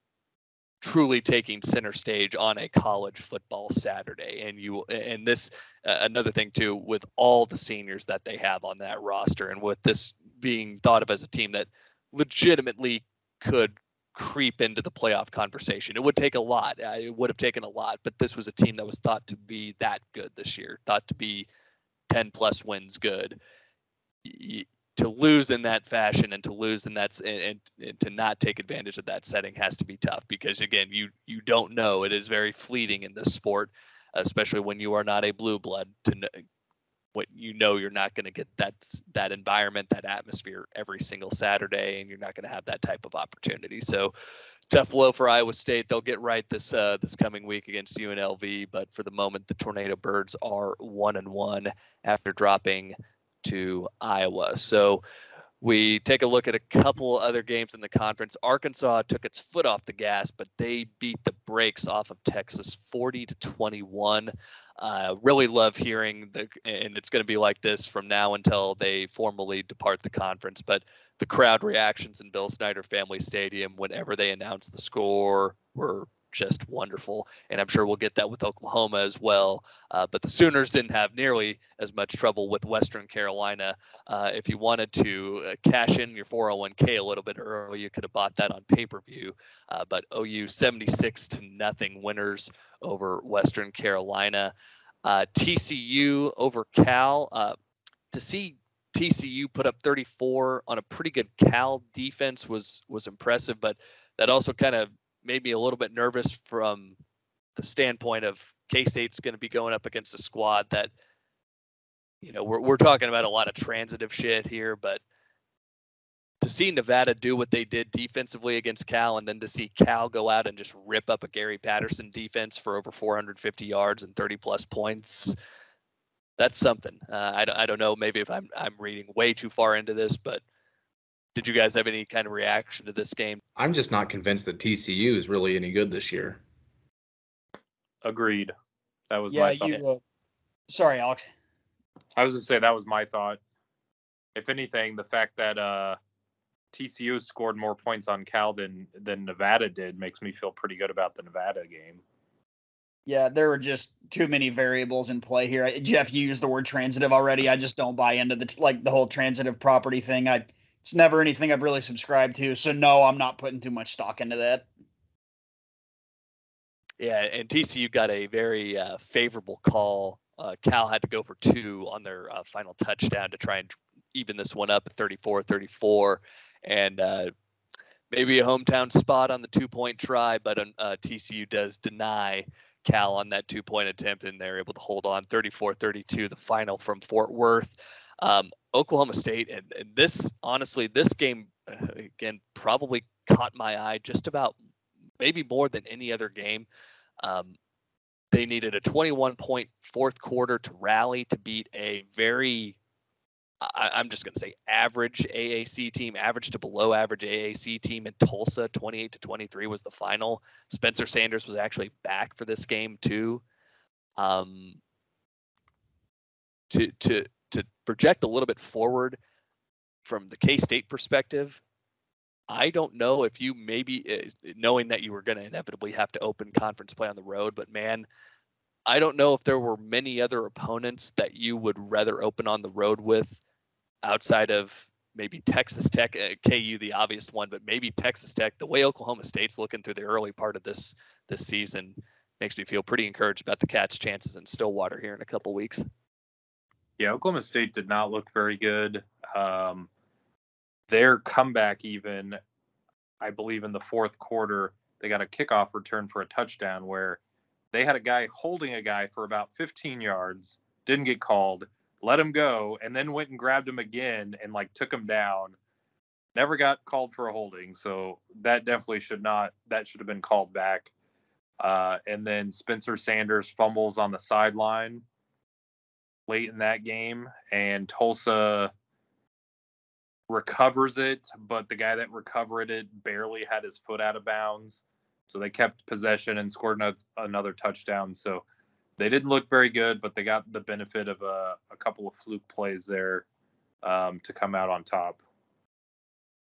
truly taking center stage on a college football Saturday. And you and this uh, another thing too with all the seniors that they have on that roster, and with this being thought of as a team that legitimately could creep into the playoff conversation. It would take a lot. Uh, it would have taken a lot, but this was a team that was thought to be that good this year, thought to be 10 plus wins good. To lose in that fashion and to lose in that and, and, to not take advantage of that setting has to be tough because again, you you don't know. It is very fleeting in this sport, especially when you are not a blue blood to know what you know you're not going to get that that environment, that atmosphere every single Saturday, and you're not going to have that type of opportunity. So tough blow for Iowa State. They'll get right this uh, this coming week against UNLV, but for the moment, the Tornado Birds are one and one after dropping to Iowa. So we take a look at a couple other games in the conference. Arkansas took its foot off the gas, but they beat the brakes off of Texas 40 to 21. Uh, really love hearing the, and it's going to be like this from now until they formally depart the conference. But the crowd reactions in Bill Snyder Family Stadium whenever they announced the score were just wonderful. And I'm sure we'll get that with Oklahoma as well. Uh, but the Sooners didn't have nearly as much trouble with Western Carolina. Uh, if you wanted to uh, cash in your 401k a little bit early, you could have bought that on pay per view. Uh, but OU 76 to nothing winners over Western Carolina. Uh, TCU over Cal. To see TCU put up 34 on a pretty good Cal defense was was impressive, but that also kind of made me a little bit nervous from the standpoint of K State's going to be going up against a squad that, you know, we're we're talking about a lot of transitive shit here, but to see Nevada do what they did defensively against Cal, and then to see Cal go out and just rip up a Gary Patterson defense for over 450 yards and 30 plus points, that's something. Uh, I, I don't know. Maybe if I'm I'm reading way too far into this, but did you guys have any kind of reaction to this game? I'm just not convinced that TCU is really any good this year. Agreed. That was yeah, my thought. You, uh, sorry, Alex. I was gonna say that was my thought. If anything, the fact that uh, TCU scored more points on Cal than than Nevada did makes me feel pretty good about the Nevada game. Yeah, there were just too many variables in play here. Jeff, you used the word transitive already. I just don't buy into the like the whole transitive property thing. I it's never anything I've really subscribed to. So no, I'm not putting too much stock into that. Yeah, and TCU got a very uh, favorable call. Uh, Cal had to go for two on their uh, final touchdown to try and even this one up at 34-34, and uh, maybe a hometown spot on the two-point try, but uh, TCU does deny Cal on that two-point attempt, and they're able to hold on 34-32, the final from Fort Worth. Um, Oklahoma State, and, and, this honestly, this game uh, again probably caught my eye just about maybe more than any other game. Um, they needed a 21 point fourth quarter to rally to beat a very I, am just going to say average AAC team, average to below average AAC team in Tulsa. 28 to 23 was the final. Spencer Sanders was actually back for this game too. Um, to to to project a little bit forward from the K State perspective, I don't know if you maybe uh, knowing that you were going to inevitably have to open conference play on the road, but man, I don't know if there were many other opponents that you would rather open on the road with outside of maybe Texas Tech, uh, KU, the obvious one, but maybe Texas Tech. The way Oklahoma State's looking through the early part of this this season makes me feel pretty encouraged about the Cats' chances in Stillwater here in a couple weeks. Yeah, Oklahoma State did not look very good. Um, their comeback, even, I believe, in the fourth quarter, they got a kickoff return for a touchdown where they had a guy holding a guy for about 15 yards, didn't get called, let him go, and then went and grabbed him again and like took him down. Never got called for a holding, so that definitely should not that should have been called back. Uh, and then Spencer Sanders fumbles on the sideline late in that game, and Tulsa recovers it, but the guy that recovered it barely had his foot out of bounds. So they kept possession and scored another touchdown. So they didn't look very good, but they got the benefit of a, a couple of fluke plays there um, to come out on top.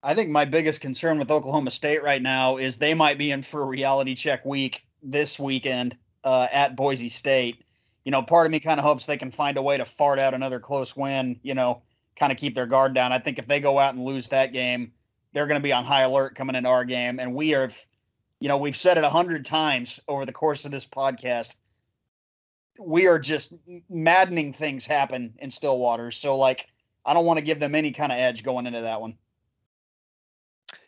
I think my biggest concern with Oklahoma State right now is they might be in for a reality check week this weekend uh, at Boise State. You know, part of me kind of hopes they can find a way to fart out another close win, you know, kind of keep their guard down. I think if they go out and lose that game, they're going to be on high alert coming into our game. And we are, you know, we've said it a hundred times over the course of this podcast. We are just maddening things happen in Stillwater. So, like, I don't want to give them any kind of edge going into that one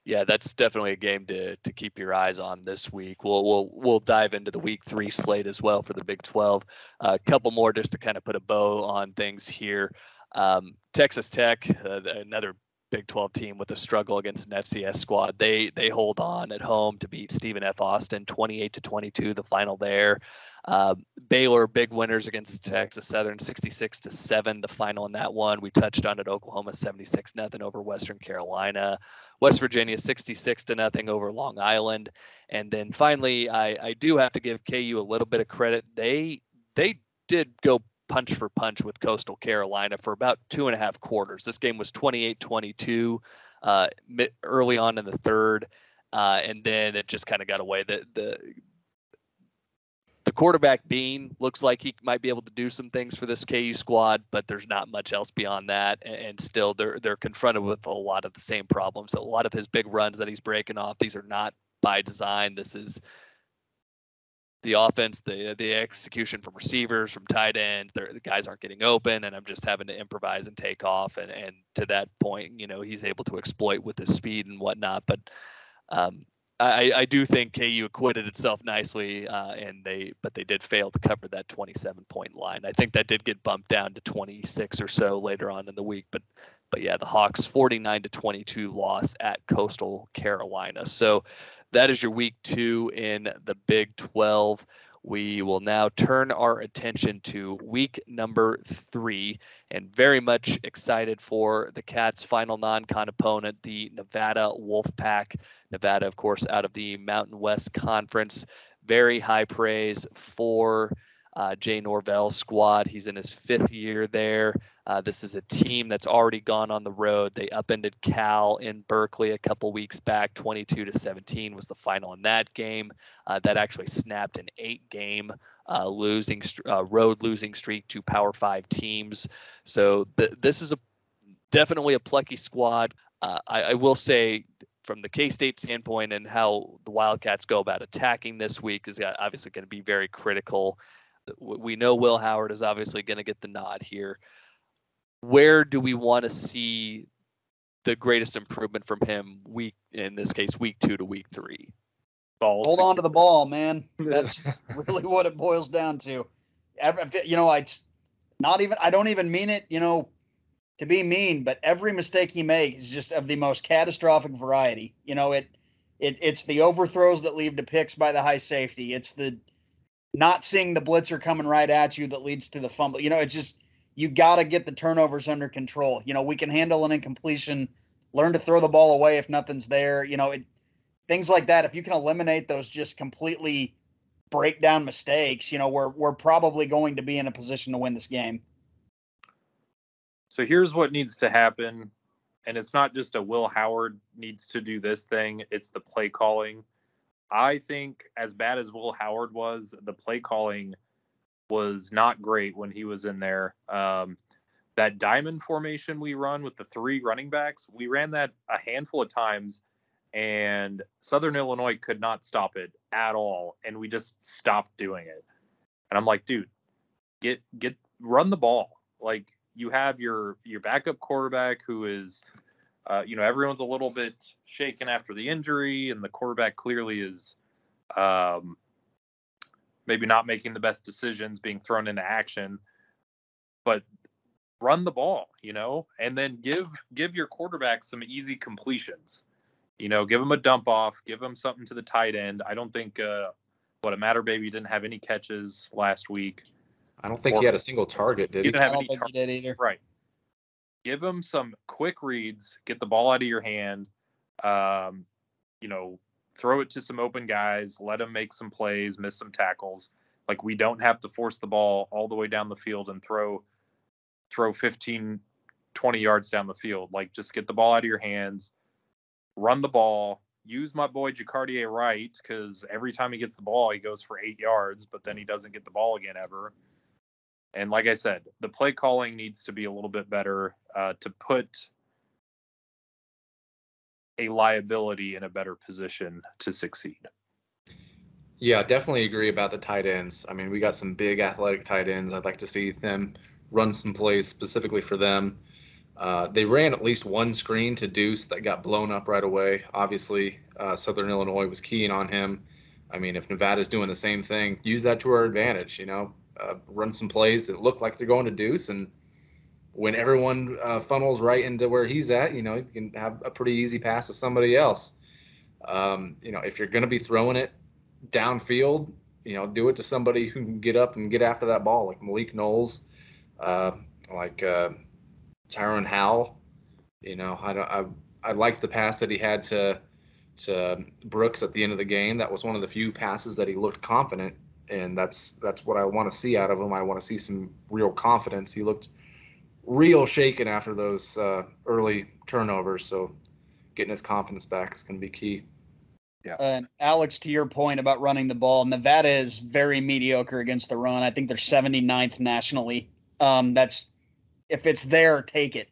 yeah, that's definitely a game to to keep your eyes on this week. We'll we'll we'll dive into the week three slate as well for the Big 12. A uh, couple more just to kind of put a bow on things here. Um, Texas Tech, uh, another Big 12 team with a struggle against an FCS squad. They they hold on at home to beat Stephen F. Austin 28 to 22, the final there. Uh, Baylor big winners against Texas Southern 66 to seven, the final in that one. We touched on it. Oklahoma 76 nothing over Western Carolina. West Virginia 66 to nothing over Long Island. And then finally, I, I do have to give KU a little bit of credit. They they did go punch for punch with Coastal Carolina for about two and a half quarters. This game was 28 22 uh, early on in the third. Uh, and then it just kind of got away. The, the the quarterback Bean looks like he might be able to do some things for this KU squad, but there's not much else beyond that. And still, they're they're confronted with a lot of the same problems. A lot of his big runs that he's breaking off, these are not by design. This is the offense, the the execution from receivers, from tight end. The guys aren't getting open, and I'm just having to improvise and take off. And and to that point, you know, he's able to exploit with his speed and whatnot. But um, I, I do think KU acquitted itself nicely, uh, and they but they did fail to cover that 27 point line. I think that did get bumped down to 26 or so later on in the week, but but yeah, the Hawks 49 to 22 loss at Coastal Carolina. So that is your week two in the Big 12. We will now turn our attention to week number three and very much excited for the Cats' final non con opponent, the Nevada Wolfpack. Nevada, of course, out of the Mountain West Conference. Very high praise for uh, Jay Norvell's squad. He's in his fifth year there. Uh, this is a team that's already gone on the road. They upended Cal in Berkeley a couple weeks back. 22 to 17 was the final in that game. Uh, that actually snapped an eight-game uh, losing uh, road losing streak to Power Five teams. So th- this is a definitely a plucky squad. Uh, I, I will say from the K-State standpoint and how the Wildcats go about attacking this week is obviously going to be very critical we know Will Howard is obviously going to get the nod here. Where do we want to see the greatest improvement from him week in this case week 2 to week 3? Ball. Hold on to the ball, man. That's really what it boils down to. You know, I not even I don't even mean it, you know, to be mean, but every mistake he makes is just of the most catastrophic variety. You know, it it it's the overthrows that lead to picks by the high safety. It's the not seeing the blitzer coming right at you that leads to the fumble. You know, it's just you got to get the turnovers under control. You know, we can handle an incompletion, learn to throw the ball away if nothing's there. You know, it, things like that. If you can eliminate those just completely breakdown mistakes, you know, we're we're probably going to be in a position to win this game. So here's what needs to happen, and it's not just a Will Howard needs to do this thing; it's the play calling I think as bad as Will Howard was, the play calling was not great when he was in there. Um, that diamond formation we run with the three running backs, we ran that a handful of times, and Southern Illinois could not stop it at all, and we just stopped doing it. And I'm like, dude, get get run the ball. Like you have your your backup quarterback who is uh, you know, everyone's a little bit shaken after the injury, and the quarterback clearly is um, maybe not making the best decisions, being thrown into action. But run the ball, you know, and then give give your quarterback some easy completions. You know, give him a dump off, give him something to the tight end. I don't think uh, What a matter, baby didn't have any catches last week. I don't think or, he had a single target, did he? Didn't have I don't any think he did either. Right. Give him some quick reads, get the ball out of your hand. Um, you know, throw it to some open guys, let him make some plays, miss some tackles. Like we don't have to force the ball all the way down the field and throw throw 15 20 yards down the field. Like just get the ball out of your hands, run the ball, use my boy Jacardia Wright because every time he gets the ball, he goes for eight yards, but then he doesn't get the ball again ever. And like I said, the play calling needs to be a little bit better uh, to put a liability in a better position to succeed. Yeah, definitely agree about the tight ends. I mean, we got some big athletic tight ends. I'd like to see them run some plays specifically for them. Uh, they ran at least one screen to Deuce that got blown up right away. Obviously, uh, Southern Illinois was keying on him. I mean, if Nevada's doing the same thing, use that to our advantage. You know, uh, run some plays that look like they're going to Deuce, and when everyone uh, funnels right into where he's at, you know, you can have a pretty easy pass to somebody else. Um, you know, if you're going to be throwing it downfield, you know, do it to somebody who can get up and get after that ball, like Malik Knowles, uh, like uh, Tyron Howell. You know, I don't. I I like the pass that he had to to Brooks at the end of the game. That was one of the few passes that he looked confident, and that's that's what I want to see out of him. I want to see some real confidence. He looked real shaken after those uh, early turnovers, so getting his confidence back is going to be key. Yeah. And Alex, to your point about running the ball, Nevada is very mediocre against the run. I think they're 79th nationally. Um, that's if it's there, take it.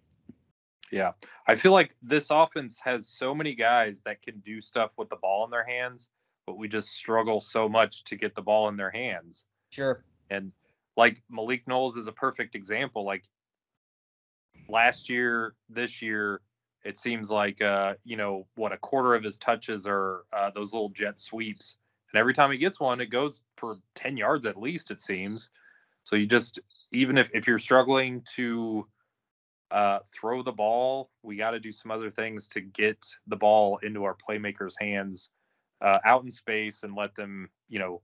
Yeah. I feel like this offense has so many guys that can do stuff with the ball in their hands, but we just struggle so much to get the ball in their hands. Sure. And like Malik Knowles is a perfect example. Like last year, this year, it seems like uh, you know what a quarter of his touches are uh, those little jet sweeps, and every time he gets one, it goes for ten yards at least. It seems. So you just even if, if you're struggling to uh, throw the ball, we got to do some other things to get the ball into our playmakers' hands uh, out in space and let them, you know,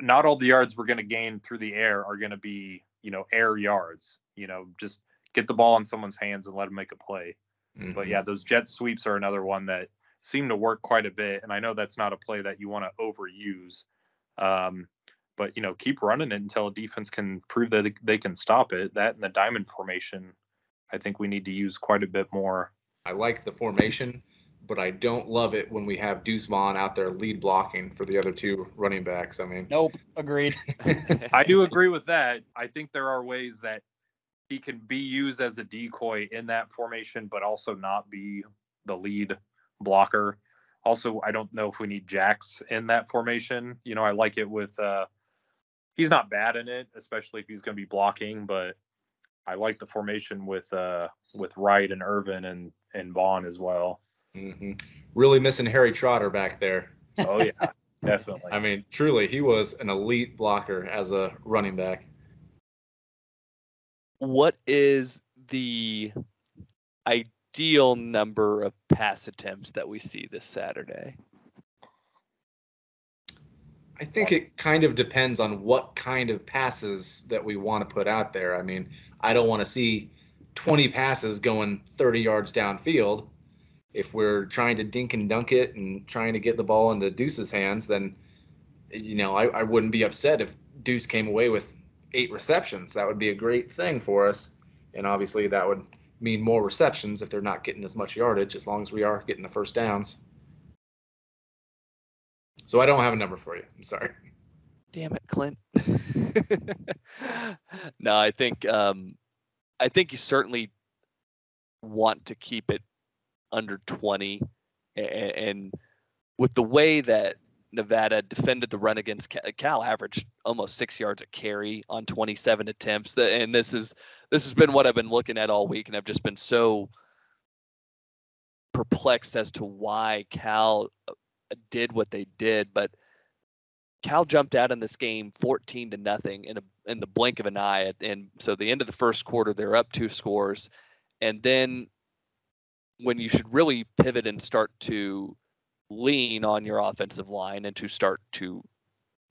not all the yards we're going to gain through the air are going to be, you know, air yards. You know, just get the ball in someone's hands and let them make a play. Mm-hmm. But yeah, those jet sweeps are another one that seem to work quite a bit. And I know that's not a play that you want to overuse. Um, but you know keep running it until a defense can prove that they can stop it. That and the diamond formation, I think we need to use quite a bit more. I like the formation, but I don't love it when we have Deuce Vaughn out there lead blocking for the other two running backs. I mean, nope, agreed. I do agree with that. I think there are ways that he can be used as a decoy in that formation, but also not be the lead blocker. Also, I don't know if we need Jax in that formation. You know, I like it with uh, he's not bad in it, especially if he's going to be blocking. But I like the formation with uh with Wright and Ervin and and Vaughn as well. Mm-hmm. Really missing Harry Trotter back there. Oh yeah, definitely. I mean, truly, he was an elite blocker as a running back. What is the ideal number of pass attempts that we see this Saturday? I think it kind of depends on what kind of passes that we want to put out there. I mean, I don't want to see 20 passes going 30 yards downfield. If we're trying to dink and dunk it and trying to get the ball into Deuce's hands, then, you know, I, I wouldn't be upset if Deuce came away with eight receptions. That would be a great thing for us. And obviously, that would mean more receptions if they're not getting as much yardage, as long as we are getting the first downs. So I don't have a number for you. I'm sorry. Damn it, Clint. no, I think um, I think you certainly want to keep it under 20, and, and with the way that Nevada defended the run against Cal, Cal averaged almost six yards a carry on 27 attempts. And this is this has been what I've been looking at all week, and I've just been so perplexed as to why Cal uh, did what they did, but Cal jumped out in this game 14 to nothing in a in the blink of an eye. And so the end of the first quarter, they're up two scores, and then when you should really pivot and start to lean on your offensive line and to start to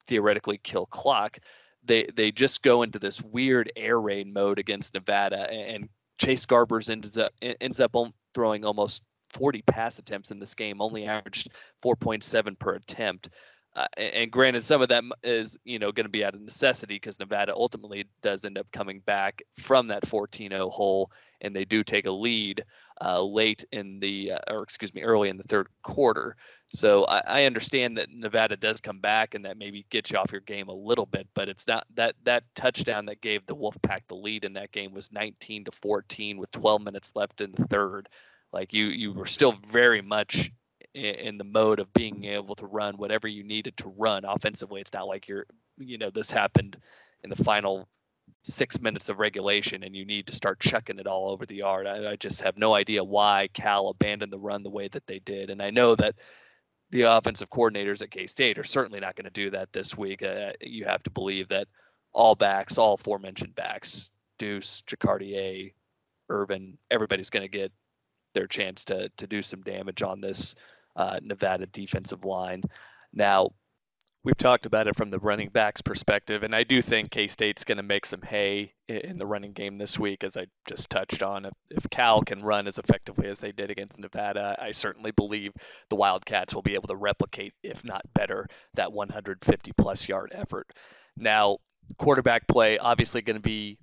theoretically kill clock, they they just go into this weird air raid mode against Nevada, and Chase Garbers ends up ends up throwing almost 40 pass attempts in this game, only averaged 4.7 per attempt. Uh, and, granted, some of that is you know going to be out of necessity because Nevada ultimately does end up coming back from that 14-0 hole, and they do take a lead uh, late in the uh, or excuse me early in the third quarter. So I, I, understand that Nevada does come back and that maybe gets you off your game a little bit, but it's not that that touchdown that gave the Wolfpack the lead in that game was 19 to 14 with 12 minutes left in the third. Like you you were still very much in the mode of being able to run whatever you needed to run offensively. It's not like you're, you know, this happened in the final six minutes of regulation and you need to start checking it all over the yard. I, I, just have no idea why Cal abandoned the run the way that they did. And I know that the offensive coordinators at K State are certainly not going to do that this week. Uh, you have to believe that all backs, all aforementioned backs, Deuce, Jacardia, Ervin, everybody's going to get their chance to to do some damage on this uh, Nevada defensive line. Now, we've talked about it from the running backs perspective, and I do think K State's going to make some hay in the running game this week, as I just touched on. If, if Cal can run as effectively as they did against Nevada, I certainly believe the Wildcats will be able to replicate, if not better, that 150 plus yard effort. Now, quarterback play obviously going to be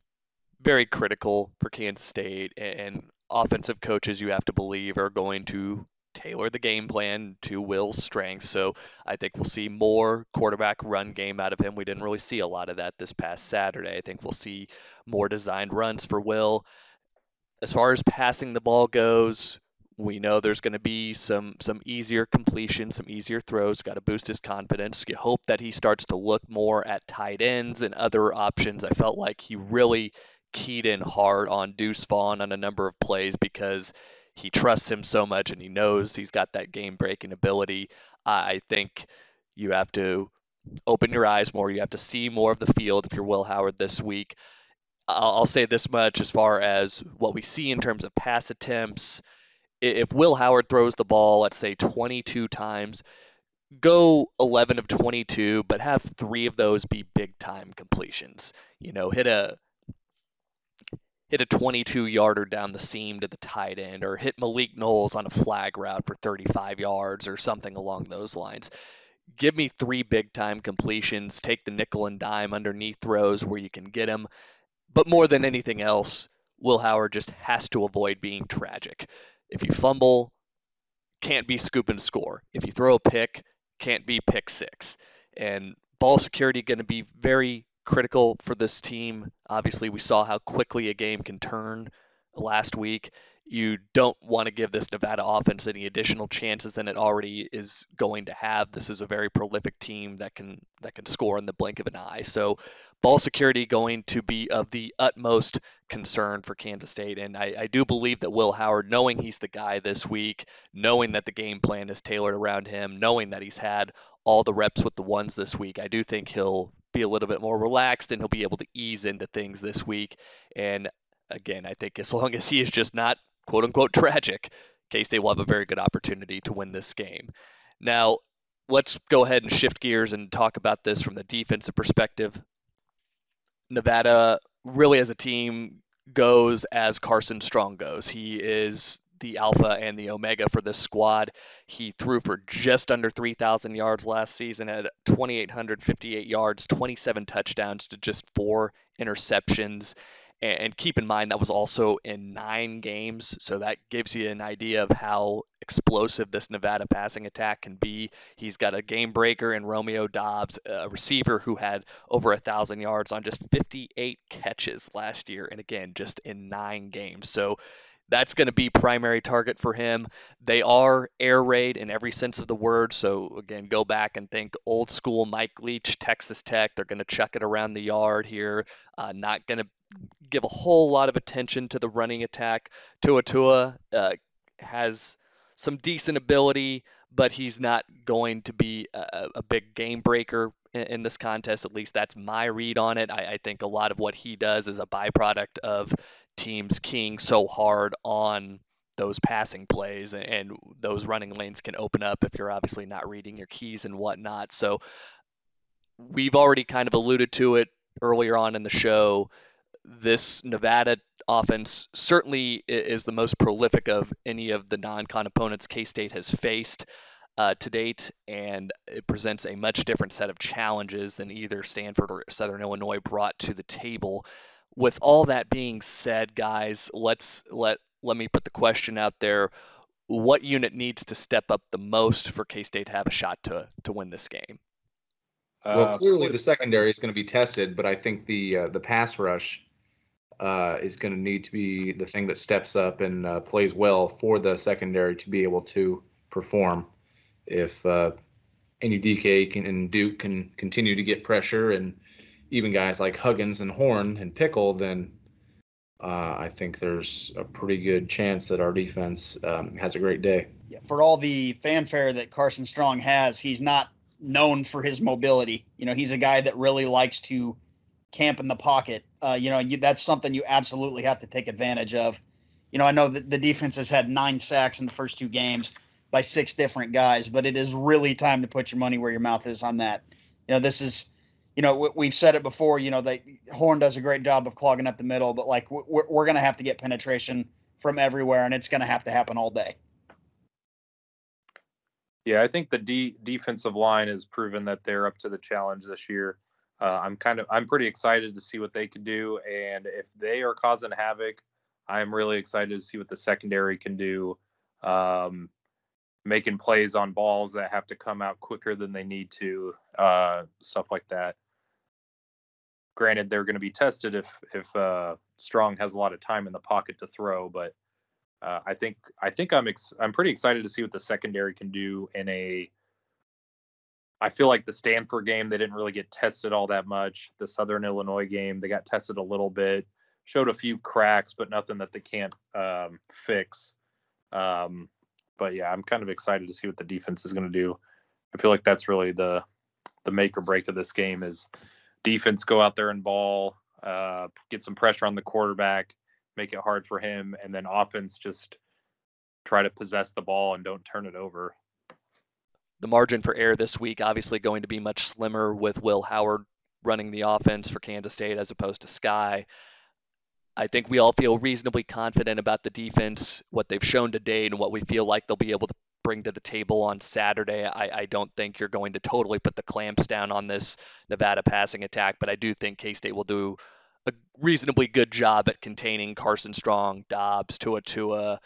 very critical for Kansas State, and offensive coaches you have to believe are going to tailor the game plan to Will's strengths. So I think we'll see more quarterback run game out of him. We didn't really see a lot of that this past Saturday. I think we'll see more designed runs for Will. As far as passing the ball goes, we know there's going to be some some easier completions, some easier throws. Got to boost his confidence. You hope that he starts to look more at tight ends and other options. I felt like he really keyed in hard on Deuce Vaughn on a number of plays because he trusts him so much and he knows he's got that game breaking ability. I think you have to open your eyes more. You have to see more of the field if you're Will Howard this week. I'll, say this much as far as what we see in terms of pass attempts. If Will Howard throws the ball, let's say 22 times, go 11 of 22, but have three of those be big time completions. You know, hit a hit a 22 yarder down the seam to the tight end or hit Malik Knowles on a flag route for 35 yards or something along those lines. Give me three big time completions, take the nickel and dime underneath throws where you can get them. But more than anything else, Will Howard just has to avoid being tragic. If you fumble, can't be scoop and score. If you throw a pick, can't be pick six. And ball security going to be very critical for this team. Obviously, we saw how quickly a game can turn last week. You don't want to give this Nevada offense any additional chances than it already is going to have. This is a very prolific team that can that can score in the blink of an eye. So, ball security going to be of the utmost concern for Kansas State. And I, I do believe that Will Howard, knowing he's the guy this week, knowing that the game plan is tailored around him, knowing that he's had all the reps with the ones this week, I do think he'll be a little bit more relaxed and he'll be able to ease into things this week. And again, I think as long as he is just not quote unquote tragic, K State will have a very good opportunity to win this game. Now, let's go ahead and shift gears and talk about this from the defensive perspective. Nevada really as a team goes as Carson Strong goes. He is the alpha and the omega for this squad. He threw for just under 3,000 yards last season at 2,858 yards, 27 touchdowns to just four interceptions. And keep in mind that was also in nine games, so that gives you an idea of how explosive this Nevada passing attack can be. He's got a game breaker in Romeo Doubs, a receiver who had over a thousand yards on just 58 catches last year, and again, just in nine games. So that's going to be primary target for him. They are air raid in every sense of the word. So again, go back and think old school Mike Leach, Texas Tech. They're going to chuck it around the yard here. Uh, not going to give a whole lot of attention to the running attack. Toa Taua uh, has some decent ability, but he's not going to be a, a big game breaker in, this contest. At least that's my read on it. I, I think a lot of what he does is a byproduct of teams keying so hard on those passing plays and those running lanes can open up if you're obviously not reading your keys and whatnot. So we've already kind of alluded to it earlier on in the show. This Nevada offense certainly is the most prolific of any of the non-con opponents K State has faced uh, to date, and it presents a much different set of challenges than either Stanford or Southern Illinois brought to the table. With all that being said, guys, let's let let me put the question out there. What unit needs to step up the most for K State to have a shot to to win this game? Well, uh, clearly the secondary is going to be tested, but I think the uh, the pass rush uh, is going to need to be the thing that steps up and uh, plays well for the secondary to be able to perform. If uh, Anudike can, and Duke can continue to get pressure, and even guys like Huggins and Horne and Pickle, then uh, I think there's a pretty good chance that our defense um, has a great day. Yeah, for all the fanfare that Carson Strong has, he's not known for his mobility. You know, he's a guy that really likes to camp in the pocket. Uh, you know, you, that's something you absolutely have to take advantage of. You know, I know that the defense has had nine sacks in the first two games by six different guys, but it is really time to put your money where your mouth is on that. You know, this is you know, we've said it before. You know, they Horne does a great job of clogging up the middle, but like we're we're gonna have to get penetration from everywhere, and it's gonna have to happen all day. Yeah, I think the D defensive line has proven that they're up to the challenge this year. Uh, I'm kind of I'm pretty excited to see what they can do, and if they are causing havoc, I'm really excited to see what the secondary can do. Um, making plays on balls that have to come out quicker than they need to, uh, stuff like that granted they're going to be tested if if uh, Strong has a lot of time in the pocket to throw, but uh, I think I think I'm ex- I'm pretty excited to see what the secondary can do in a. I feel like the Stanford game they didn't really get tested all that much. The Southern Illinois game they got tested a little bit, showed a few cracks, but nothing that they can't um, fix. Um, but yeah, I'm kind of excited to see what the defense is going to do. I feel like that's really the the make or break of this game is defense go out there and ball, uh, get some pressure on the quarterback, make it hard for him, and then offense just try to possess the ball and don't turn it over. The margin for error this week obviously going to be much slimmer with Will Howard running the offense for Kansas State as opposed to Sky. I think we all feel reasonably confident about the defense, what they've shown to date, and what we feel like they'll be able to bring to the table on Saturday. I, I don't think you're going to totally put the clamps down on this Nevada passing attack, but I do think K State will do a reasonably good job at containing Carson Strong, Doubs, Toa Taua,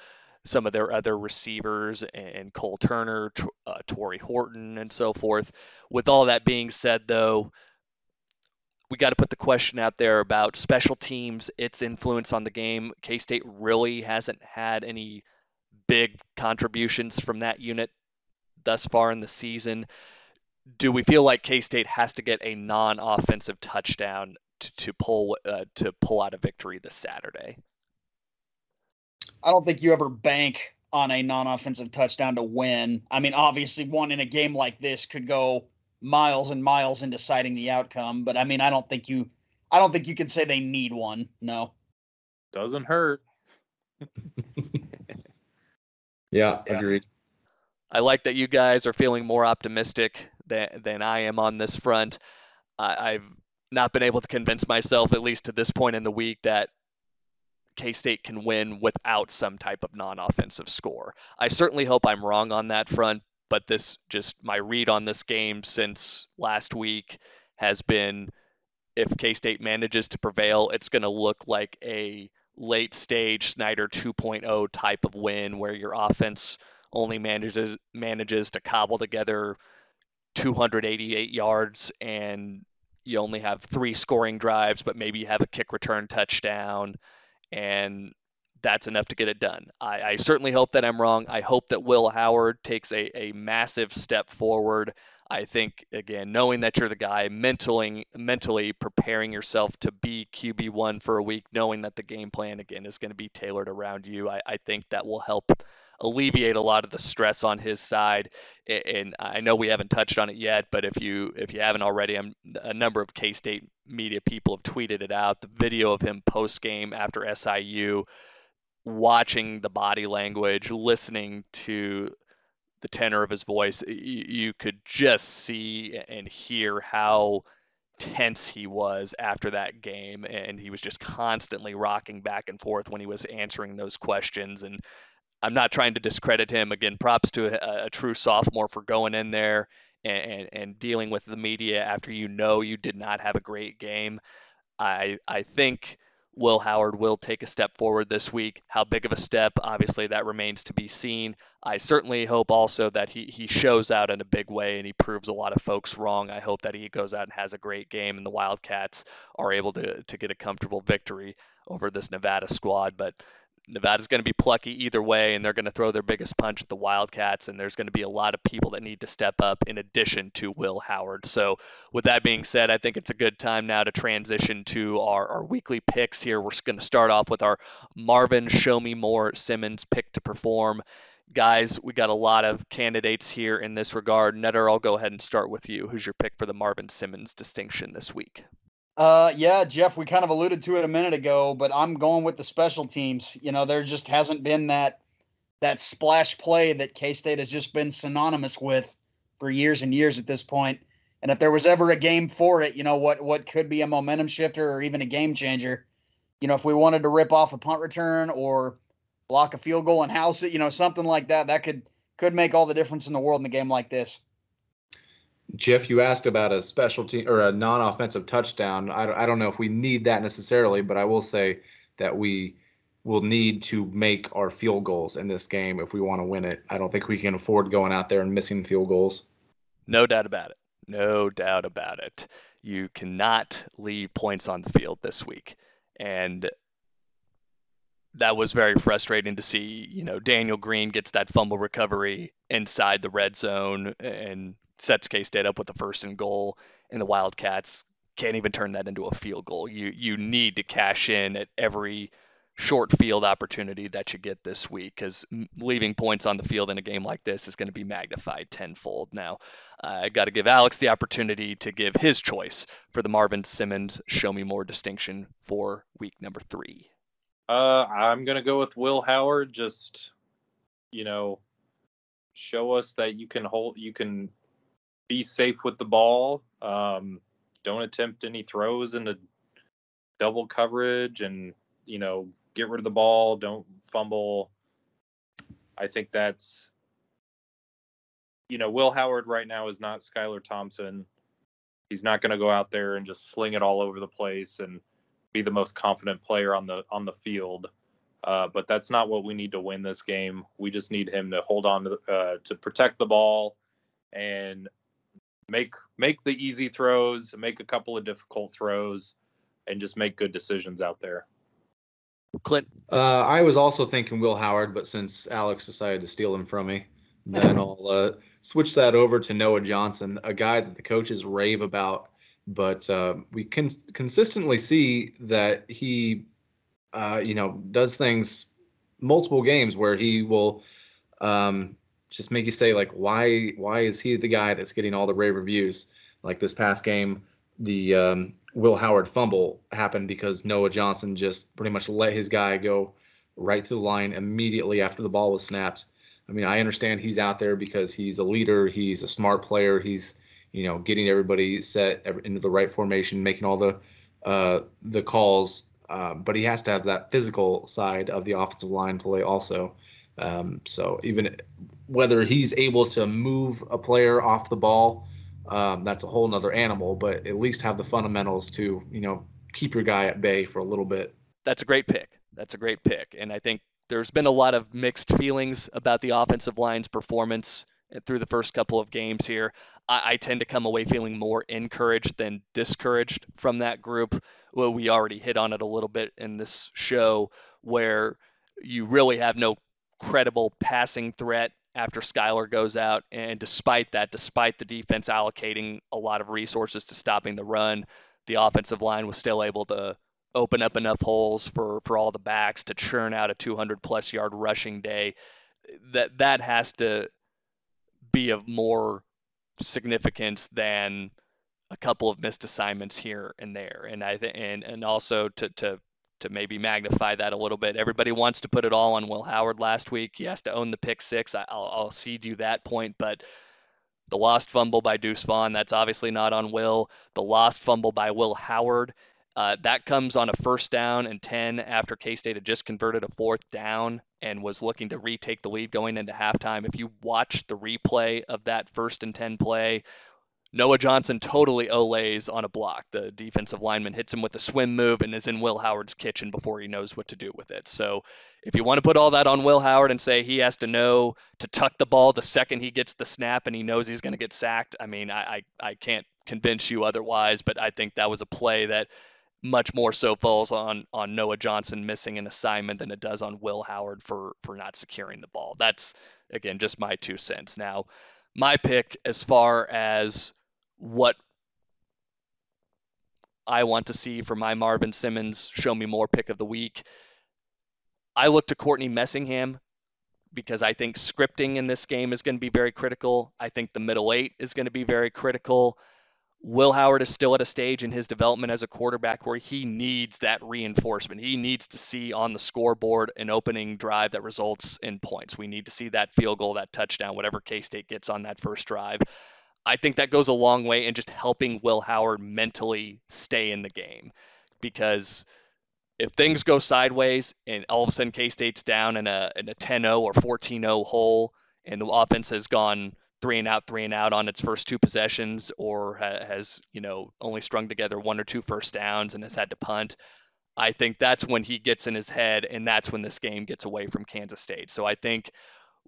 some of their other receivers, and Cole Turner, uh, Tory Horton, and so forth. With all that being said, though, we got to put the question out there about special teams, its influence on the game. K State really hasn't had any big contributions from that unit thus far in the season. Do we feel like K State has to get a non-offensive touchdown to, to pull uh, to pull out a victory this Saturday? I don't think you ever bank on a non-offensive touchdown to win. I mean, obviously, one in a game like this could go miles and miles in deciding the outcome. But I mean, I don't think you, I don't think you can say they need one. No, doesn't hurt. Yeah, yeah, agreed. I like that you guys are feeling more optimistic than than I am on this front. I, I've not been able to convince myself, at least to this point in the week, that K State can win without some type of non offensive score. I certainly hope I'm wrong on that front, but this just my read on this game since last week has been if K State manages to prevail, it's going to look like a late stage Snyder 2.0 type of win where your offense only manages manages to cobble together 288 yards and you only have three scoring drives, but maybe you have a kick return touchdown and that's enough to get it done. I, I certainly hope that I'm wrong. I hope that Will Howard takes a, a massive step forward. I think again, knowing that you're the guy, mentally mentally preparing yourself to be QB one for a week, knowing that the game plan again is going to be tailored around you, I, I think that will help alleviate a lot of the stress on his side. And I know we haven't touched on it yet, but if you if you haven't already, I'm, a number of K-State media people have tweeted it out. The video of him post game after SIU watching the body language, listening to the tenor of his voice, you, you could just see and hear how tense he was after that game and he was just constantly rocking back and forth when he was answering those questions and I'm not trying to discredit him. Again props to a, a true sophomore for going in there and, and, and dealing with the media after you know you did not have a great game. I I think Will Howard will take a step forward this week. How big of a step? Obviously, that remains to be seen. I certainly hope also that he, he shows out in a big way and he proves a lot of folks wrong. I hope that he goes out and has a great game and the Wildcats are able to, to get a comfortable victory over this Nevada squad. But Nevada's going to be plucky either way, and they're going to throw their biggest punch at the Wildcats, and there's going to be a lot of people that need to step up in addition to Will Howard. So, with that being said, I think it's a good time now to transition to our, our weekly picks here. We're going to start off with our Marvin Show Me More Simmons pick to perform. Guys, we got a lot of candidates here in this regard. Netter, I'll go ahead and start with you. Who's your pick for the Marvin Simmons distinction this week? Uh, yeah, Jeff, we kind of alluded to it a minute ago, but I'm going with the special teams. You know, there just hasn't been that that splash play that K State has just been synonymous with for years and years at this point. And if there was ever a game for it, you know what what could be a momentum shifter or even a game changer. You know, if we wanted to rip off a punt return or block a field goal and house it, you know, something like that, that could could make all the difference in the world in a game like this. Jeff, you asked about a special team or a non-offensive touchdown. I, I don't know if we need that necessarily, but I will say that we will need to make our field goals in this game if we want to win it. I don't think we can afford going out there and missing field goals. No doubt about it. No doubt about it. You cannot leave points on the field this week. And that was very frustrating to see. You know, Daniel Green gets that fumble recovery inside the red zone and sets K State up with the first and goal, and the Wildcats can't even turn that into a field goal. You you need to cash in at every short field opportunity that you get this week because leaving points on the field in a game like this is going to be magnified tenfold. Now, I got to give Alex the opportunity to give his choice for the Marvin Simmons Show Me More distinction for week number three. Uh, I'm going to go with Will Howard. Just, you know, show us that you can hold, you can be safe with the ball. Um, don't attempt any throws into double coverage and, you know, get rid of the ball. Don't fumble. I think that's, you know, Will Howard right now is not Skylar Thompson. He's not going to go out there and just sling it all over the place and be the most confident player on the on the field. Uh, but that's not what we need to win this game. We just need him to hold on to uh, to protect the ball and make make the easy throws, make a couple of difficult throws, and just make good decisions out there. Clint, uh, I was also thinking Will Howard, but since Alex decided to steal him from me, then I'll uh, switch that over to Noah Johnson, a guy that the coaches rave about, but uh, we can consistently see that he, uh, you know, does things multiple games where he will um, just make you say like why why is he the guy that's getting all the rave reviews? Like this past game the um, will howard fumble happened because noah johnson just pretty much let his guy go right through the line immediately after the ball was snapped. I mean i understand he's out there because he's a leader he's a smart player he's you know getting everybody set into the right formation making all the uh, the calls uh, but he has to have that physical side of the offensive line play also um, so even whether he's able to move a player off the ball, um, that's a whole nother animal. But at least have the fundamentals to you know keep your guy at bay for a little bit. That's a great pick. That's a great pick, and I think there's been a lot of mixed feelings about the offensive line's performance through the first couple of games here. I, I, tend to come away feeling more encouraged than discouraged from that group. Well, we already hit on it a little bit in this show where you really have no credible passing threat after Skylar goes out. And despite that, despite the defense allocating a lot of resources to stopping the run, the offensive line was still able to open up enough holes for, for all the backs to churn out a 200 plus yard rushing day. That that has to be of more significance than a couple of missed assignments here and there. And I think and and also to to to maybe magnify that a little bit. Everybody wants to put it all on Will Howard last week. He has to own the pick six. I, will I'll cede you that point, but the lost fumble by Deuce Vaughn, that's obviously not on Will. The lost fumble by Will Howard, uh, that comes on a first down and 10 after K State had just converted a fourth down and was looking to retake the lead going into halftime. If you watch the replay of that first and 10 play, Noah Johnson totally olays on a block. The defensive lineman hits him with a swim move and is in Will Howard's kitchen before he knows what to do with it. So if you want to put all that on Will Howard and say he has to know to tuck the ball the second he gets the snap and he knows he's going to get sacked, I mean, I, I, I can't convince you otherwise, but I think that was a play that much more so falls on on Noah Johnson missing an assignment than it does on Will Howard for for not securing the ball. That's again just my two cents. Now, my pick as far as what I want to see for my Marvin Simmons show me more pick of the week. I look to Courtney Messingham because I think scripting in this game is going to be very critical. I think the middle eight is going to be very critical. Will Howard is still at a stage in his development as a quarterback where he needs that reinforcement. He needs to see on the scoreboard an opening drive that results in points. We need to see that field goal, that touchdown, whatever K State gets on that first drive. I think that goes a long way in just helping Will Howard mentally stay in the game because if things go sideways and all of a sudden K State's down in a, in a 10 0 or 14 0 hole and the offense has gone three and out, three and out on its first two possessions, or ha- has you know only strung together one or two first downs and has had to punt. I think that's when he gets in his head, and that's when this game gets away from Kansas State. So I think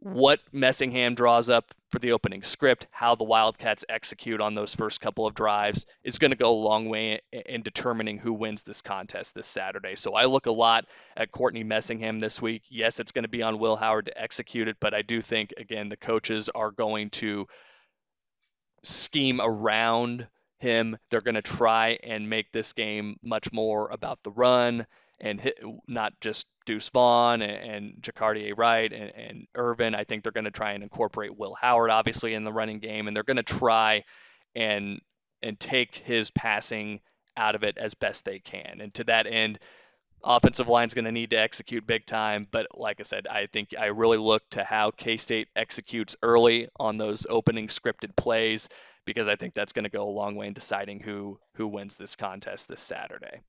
what Messingham draws up for the opening script, how the Wildcats execute on those first couple of drives is going to go a long way in determining who wins this contest this Saturday. So I look a lot at Courtney Messingham this week. Yes, it's going to be on Will Howard to execute it, but I do think, again, the coaches are going to scheme around him. They're going to try and make this game much more about the run and hit, not just Deuce Vaughn and, and Jacardia Wright and, and Ervin. I think they're going to try and incorporate Will Howard, obviously, in the running game, and they're going to try and and take his passing out of it as best they can. And to that end, offensive line is going to need to execute big time. But like I said, I think I really look to how K State executes early on those opening scripted plays because I think that's going to go a long way in deciding who who wins this contest this Saturday.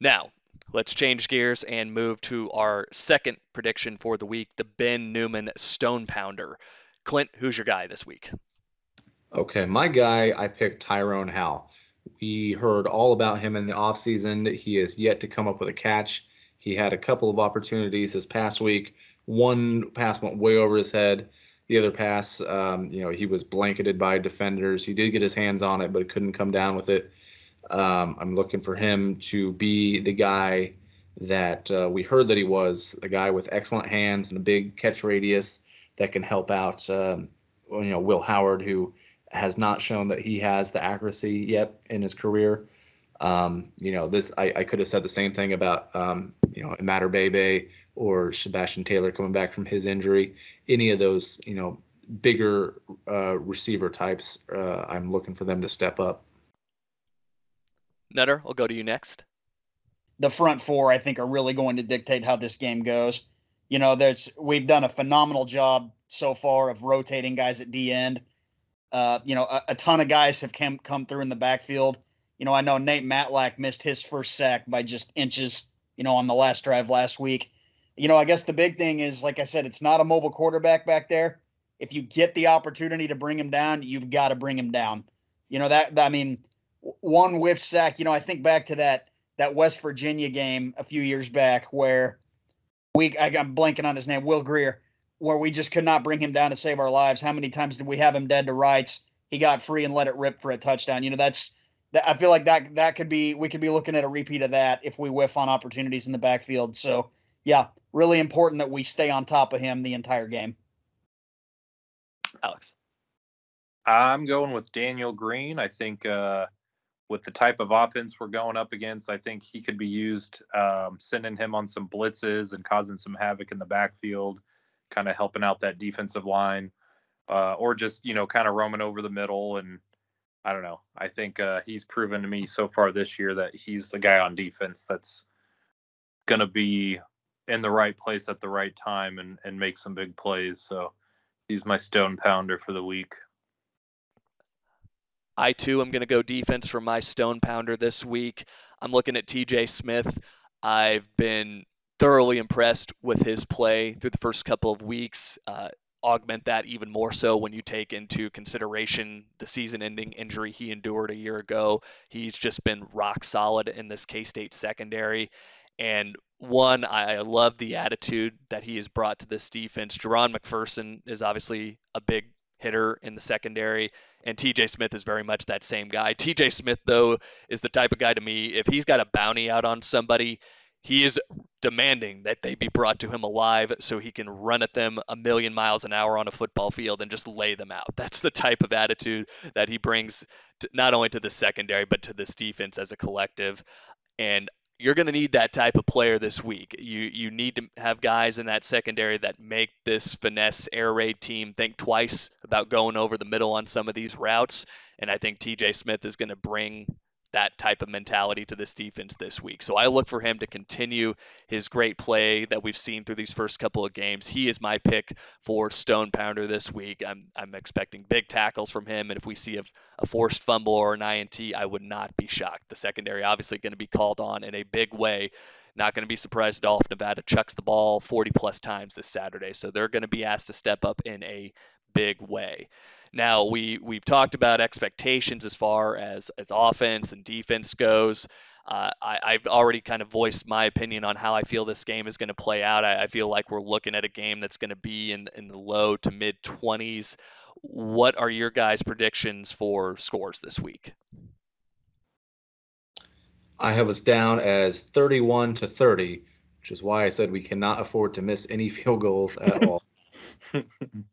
Now, let's change gears and move to our second prediction for the week the Ben Newman Stone Pounder. Clint, who's your guy this week? Okay, my guy, I picked Tyrone Howe. We heard all about him in the offseason. He has yet to come up with a catch. He had a couple of opportunities this past week. One pass went way over his head. The other pass, um, you know, he was blanketed by defenders. He did get his hands on it, but couldn't come down with it. Um, I'm looking for him to be the guy that uh, we heard that he was, a guy with excellent hands and a big catch radius that can help out, um, you know, Will Howard, who has not shown that he has the accuracy yet in his career. Um, you know, this I, I, could have said the same thing about um, you know Imatorbhebhe or Sebastian Taylor coming back from his injury. Any of those, you know, bigger uh, receiver types, uh, I'm looking for them to step up. Nutter, I'll go to you next. The front four, I think, are really going to dictate how this game goes. You know, there's we've done a phenomenal job so far of rotating guys at D end. Uh, you know, a, a, ton of guys have come come through in the backfield. You know, I know Nate Matlack missed his first sack by just inches. You know, on the last drive last week. You know, I guess the big thing is, like I said, it's not a mobile quarterback back there. If you get the opportunity to bring him down, you've got to bring him down. You know that I mean, one whiff sack. You know, I think back to that that West Virginia game a few years back where we I, am blanking on his name, Will Grier, where we just could not bring him down to save our lives. How many times did we have him dead to rights? He got free and let it rip for a touchdown. You know, that's that. I feel like that that could be we could be looking at a repeat of that if we whiff on opportunities in the backfield. So yeah, really important that we stay on top of him the entire game. Alex. I'm going with Daniel Green. I think uh, with the type of offense we're going up against, I think he could be used, um, sending him on some blitzes and causing some havoc in the backfield, kind of helping out that defensive line, uh, or just you know kind of roaming over the middle. And I don't know. I think uh, he's proven to me so far this year that he's the guy on defense that's going to be in the right place at the right time and, and make some big plays. So he's my stone pounder for the week. I too am going to go defense for my stone pounder this week. I'm looking at TJ Smith. I've been thoroughly impressed with his play through the first couple of weeks. Uh, augment that even more so when you take into consideration the season ending injury he endured a year ago. He's just been rock solid in this K State secondary. And one, I love the attitude that he has brought to this defense. Jahron McPherson is obviously a big hitter in the secondary, and TJ Smith is very much that same guy. TJ Smith, though, is the type of guy to me, if he's got a bounty out on somebody, he is demanding that they be brought to him alive so he can run at them a million miles an hour on a football field and just lay them out. That's the type of attitude that he brings to, not only to the secondary, but to this defense as a collective. And you're going to need that type of player this week. You you need to have guys in that secondary that make this finesse air raid team think twice about going over the middle on some of these routes. And I think TJ Smith is going to bring that type of mentality to this defense this week. So I look for him to continue his great play that we've seen through these first couple of games. He is my pick for Stone Pounder this week. I'm, I'm expecting big tackles from him. And if we see a, a forced fumble or an INT, I would not be shocked. The secondary obviously going to be called on in a big way. Not going to be surprised at all if Nevada chucks the ball 40 plus times this Saturday. So they're going to be asked to step up in a big way. Now we we've talked about expectations as far as as offense and defense goes. Uh, I, have already kind of voiced my opinion on how I feel this game is going to play out. I, I, feel like we're looking at a game that's going to be in in the low to mid 20s. What are your guys' predictions for scores this week? I have us down as 31 to 30, which is why I said we cannot afford to miss any field goals at all.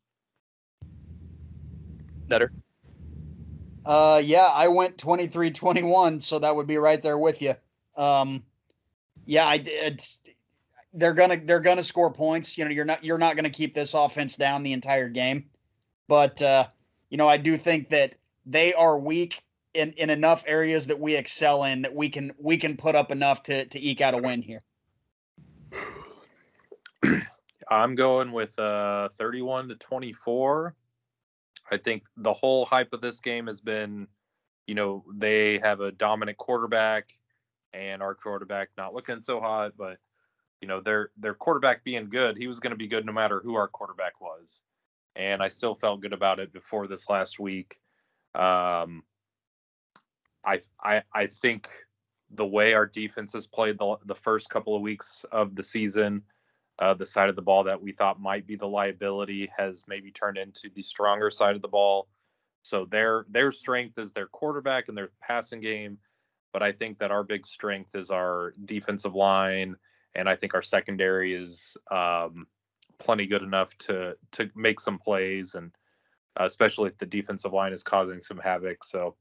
Nutter? Uh, yeah, I went 23 21, so that would be right there with you. Um, yeah, I it's, they're gonna they're gonna score points. You know, you're not you're not gonna keep this offense down the entire game, but uh, you know, I do think that they are weak in in enough areas that we excel in that we can we can put up enough to to eke out a win here. I'm going with uh 31 to 24. I think the whole hype of this game has been, you know, they have a dominant quarterback and our quarterback not looking so hot, but you know, their their quarterback being good, he was going to be good no matter who our quarterback was. And I still felt good about it before this last week. Um, I I I think the way our defense has played the the first couple of weeks of the season uh, the side of the ball that we thought might be the liability has maybe turned into the stronger side of the ball. So their their strength is their quarterback and their passing game, but I think that our big strength is our defensive line, and I think our secondary is um, plenty good enough to to make some plays, and uh, especially if the defensive line is causing some havoc. So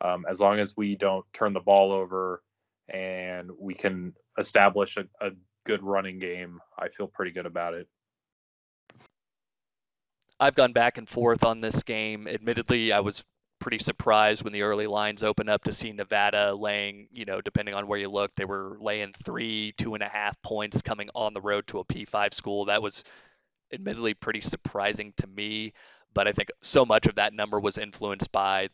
um, as long as we don't turn the ball over and we can establish a, a good running game, I feel pretty good about it. I've gone back and forth on this game. Admittedly, I was pretty surprised when the early lines opened up to see Nevada laying, you know, depending on where you look, they were laying three, two and a half points coming on the road to a P5 school. That was admittedly pretty surprising to me, but I think so much of that number was influenced by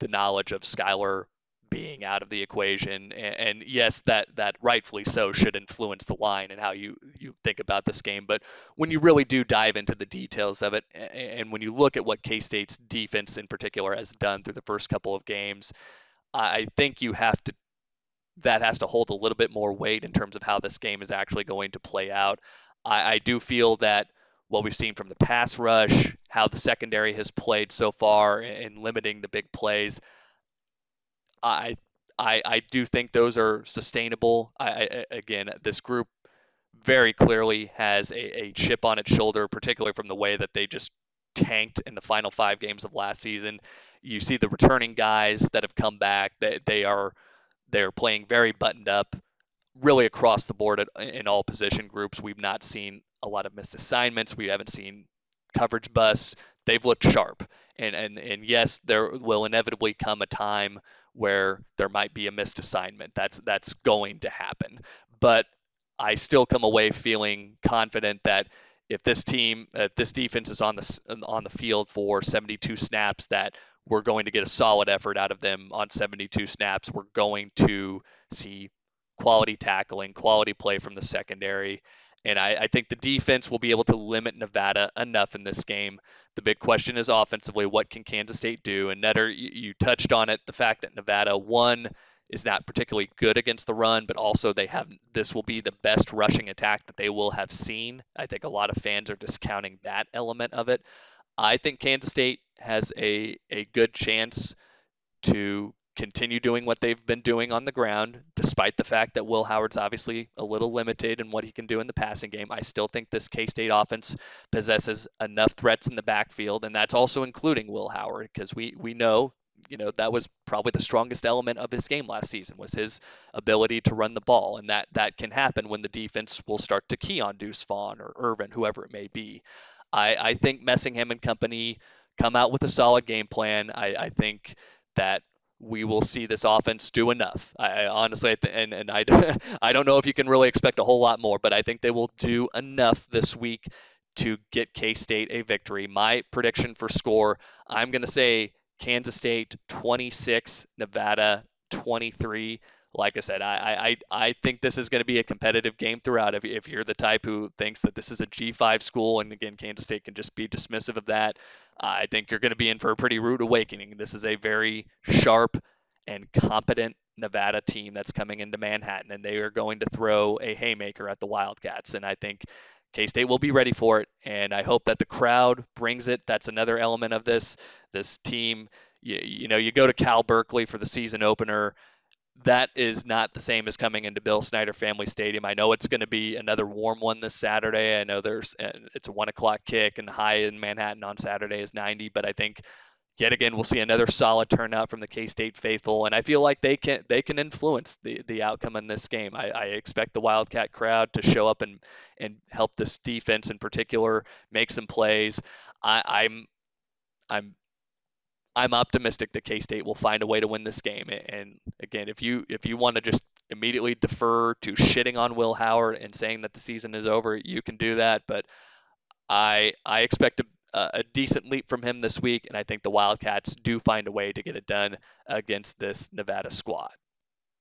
the knowledge of Skylar being out of the equation. And, and, yes, that that rightfully so should influence the line and how you you think about this game. But when you really do dive into the details of it, and when you look at what K State's defense in particular has done through the first couple of games, I think you have to that has to hold a little bit more weight in terms of how this game is actually going to play out. I, I do feel that what we've seen from the pass rush, how the secondary has played so far in limiting the big plays. I I I do think those are sustainable. I, I again, this group very clearly has a, a chip on its shoulder, particularly from the way that they just tanked in the final five games of last season. You see the returning guys that have come back; they they are they're playing very buttoned up, really across the board at, in all position groups. We've not seen a lot of missed assignments. We haven't seen coverage busts. They've looked sharp, and and and yes, there will inevitably come a time where there might be a missed assignment. That's that's going to happen. But I still come away feeling confident that if this team, if this defense is on the on the field for 72 snaps, that we're going to get a solid effort out of them on 72 snaps. We're going to see quality tackling, quality play from the secondary. And I, I, think the defense will be able to limit Nevada enough in this game. The big question is offensively, what can Kansas State do? And Netter, you, you touched on it, the fact that Nevada, one, is not particularly good against the run, but also they have this will be the best rushing attack that they will have seen. I think a lot of fans are discounting that element of it. I think Kansas State has a, a good chance to continue doing what they've been doing on the ground, despite the fact that Will Howard's obviously a little limited in what he can do in the passing game. I still think this K State offense possesses enough threats in the backfield, and that's also including Will Howard, because we, we know you know that was probably the strongest element of his game last season was his ability to run the ball, and that that can happen when the defense will start to key on Deuce Vaughn or Ervin, whoever it may be. I, I think Messingham and company come out with a solid game plan. I, I think that we will see this offense do enough. I, honestly, and and I, I don't know if you can really expect a whole lot more, but I think they will do enough this week to get K State a victory. My prediction for score, I'm going to say Kansas State 26, Nevada 23. Like I said, I, I, I think this is going to be a competitive game throughout. If, if you're the type who thinks that this is a G5 school, and again, Kansas State can just be dismissive of that, I think you're going to be in for a pretty rude awakening. This is a very sharp and competent Nevada team that's coming into Manhattan, and they are going to throw a haymaker at the Wildcats. And I think K State will be ready for it, and I hope that the crowd brings it. That's another element of this. This team, you, you know, you go to Cal Berkeley for the season opener. That is not the same as coming into Bill Snyder Family Stadium. I know it's going to be another warm one this Saturday. I know there's it's a one o'clock kick, and high in Manhattan on Saturday is 90. But I think yet again we'll see another solid turnout from the K-State faithful, and I feel like they can they can influence the the outcome in this game. I, I expect the Wildcat crowd to show up and and help this defense in particular make some plays. I, I'm I'm I'm optimistic that K-State will find a way to win this game. And again, if you if you want to just immediately defer to shitting on Will Howard and saying that the season is over, you can do that. But I I expect a a decent leap from him this week, and I think the Wildcats do find a way to get it done against this Nevada squad.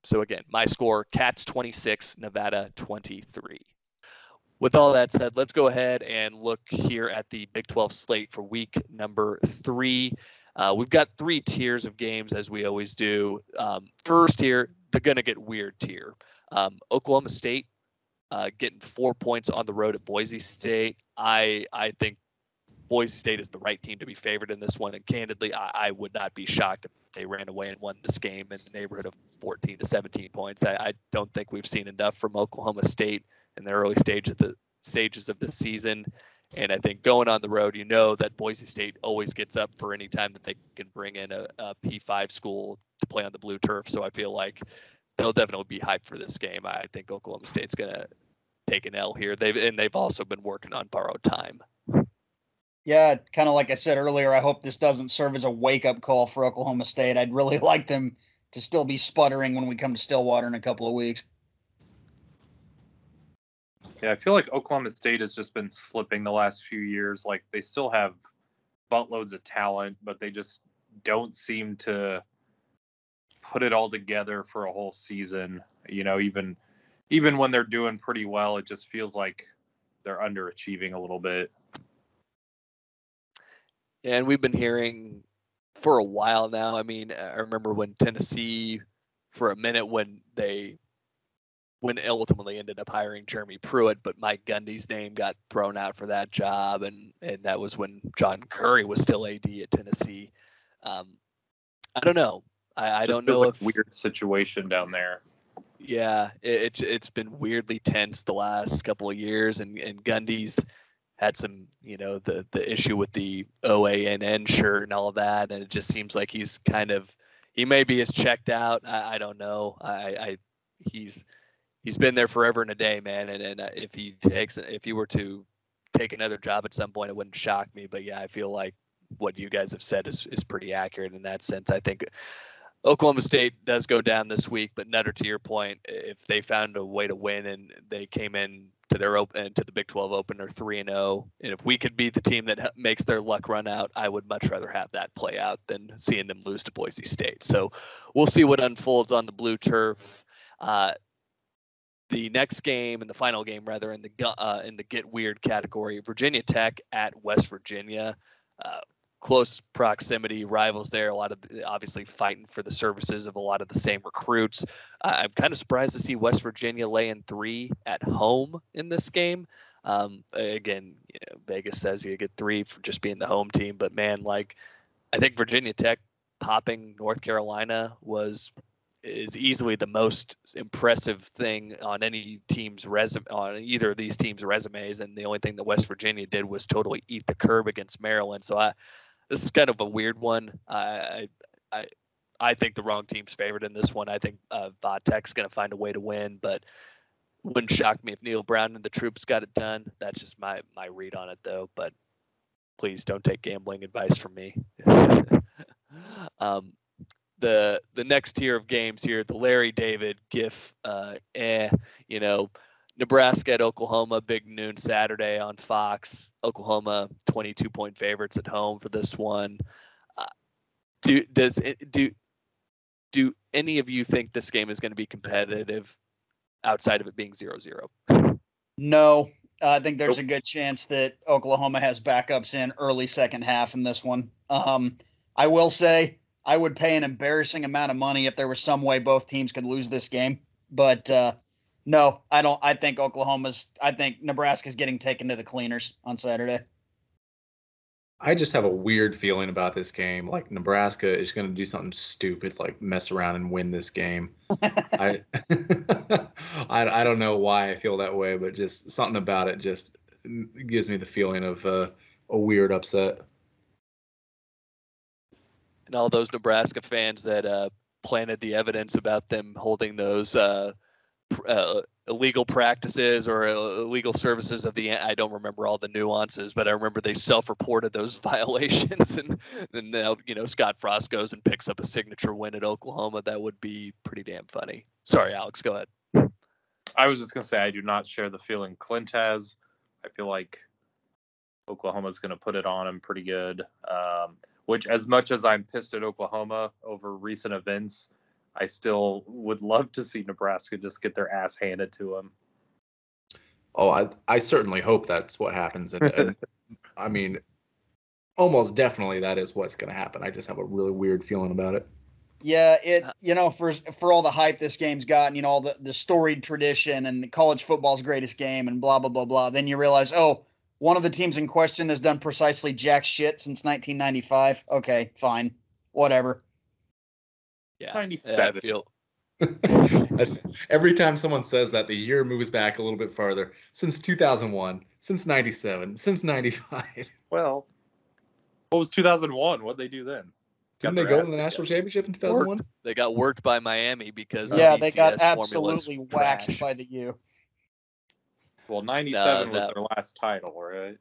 So again, my score: Cats 26, Nevada 23. With all that said, let's go ahead and look here at the Big 12 slate for week number three. Uh, we've got three tiers of games as we always do. Um, first tier, the gonna get weird tier. Um, Oklahoma State uh, getting four points on the road at Boise State. I I think Boise State is the right team to be favored in this one. And candidly, I, I would not be shocked if they ran away and won this game in the neighborhood of 14 to 17 points. I, I don't think we've seen enough from Oklahoma State in the early stage of the stages of the season. And I think going on the road, you know that Boise State always gets up for any time that they can bring in a a P5 school to play on the blue turf. So I feel like they'll definitely be hyped for this game. I think Oklahoma State's going to take an L here. They've and they've also been working on borrowed time. Yeah, kind of like I said earlier, I hope this doesn't serve as a wake up call for Oklahoma State. I'd really like them to still be sputtering when we come to Stillwater in a couple of weeks. Yeah, I feel like Oklahoma State has just been slipping the last few years. Like they still have buttloads of talent, but they just don't seem to put it all together for a whole season. You know, even even when they're doing pretty well, it just feels like they're underachieving a little bit. And we've been hearing for a while now. I mean, I remember when Tennessee, for a minute, when they when ultimately ended up hiring Jeremy Pruitt, but Mike Gundy's name got thrown out for that job, and and that was when John Currie was still AD at Tennessee. Um, I don't know. I, I don't know like if weird situation down there. Yeah, it, it's it's been weirdly tense the last couple of years, and and Gundy's had some, you know, the the issue with the OANN shirt and all of that, and it just seems like he's kind of he maybe is checked out. I, I don't know. I, I he's he's been there forever and a day, man. And and uh, if he takes if he were to take another job at some point, it wouldn't shock me. But yeah, I feel like what you guys have said is is pretty accurate in that sense. I think Oklahoma State does go down this week, but Nutter, to your point, if they found a way to win and they came in to their open to the Big 12 opener three and zero, oh, and if we could be the team that makes their luck run out, I would much rather have that play out than seeing them lose to Boise State. So we'll see what unfolds on the blue turf. Uh, the next game and the final game, rather, in the uh, in the get weird category, Virginia Tech at West Virginia. Uh, close proximity rivals there. A lot of obviously fighting for the services of a lot of the same recruits. Uh, I'm kind of surprised to see West Virginia laying three at home in this game. Um, again, you know, Vegas says you get three for just being the home team, but man, like I think Virginia Tech popping North Carolina was is easily the most impressive thing on any team's resume on either of these teams' resumes, and the only thing that West Virginia did was totally eat the curb against Maryland. So I this is kind of a weird one. I I I think the wrong team's favored in this one. I think uh, Vatek's going to find a way to win, but wouldn't shock me if Neal Brown and the troops got it done. That's just my my read on it, though. But please don't take gambling advice from me. um, the the next tier of games here, the Larry David GIF, uh, eh, you know, Nebraska at Oklahoma, big noon Saturday on Fox. Oklahoma 22 point favorites at home for this one. Uh, do does it, do do any of you think this game is going to be competitive outside of it being 0-0? No. Uh, I think there's a good chance that Oklahoma has backups in early second half in this one. Um, I will say I would pay an embarrassing amount of money if there was some way both teams could lose this game, but uh, no, I don't. I think Oklahoma's. I think Nebraska's getting taken to the cleaners on Saturday. I just have a weird feeling about this game. Like Nebraska is going to do something stupid, like mess around and win this game. I, I, I don't know why I feel that way, but just something about it just gives me the feeling of uh, a weird upset. And all those Nebraska fans that uh, planted the evidence about them holding those uh, uh, illegal practices or illegal services of the I don't remember all the nuances, but I remember they self-reported those violations, and and now you know Scott Frost goes and picks up a signature win at Oklahoma. That would be pretty damn funny. Sorry, Alex, go ahead. I was just gonna say I do not share the feeling Clint has. I feel like Oklahoma's gonna put it on him pretty good. Um, which, as much as I'm pissed at Oklahoma over recent events, I still would love to see Nebraska just get their ass handed to them. Oh, I I certainly hope that's what happens. And, and I mean, almost definitely that is what's going to happen. I just have a really weird feeling about it. Yeah, it uh, you know for for all the hype this game's gotten, you know all the the storied tradition and the college football's greatest game and blah blah blah blah. Then you realize, oh, one of the teams in question has done precisely jack shit since 1995. Okay, fine, whatever. Yeah, 97. Yeah, Every time someone says that, the year moves back a little bit farther. Since 2001, since 97, since 95. Well, what was 2001? What'd they do then? Didn't they go to the national championship in 2001? They got worked by Miami because yeah, they got absolutely whacked by the U. Well, 97 no, was their last title, right?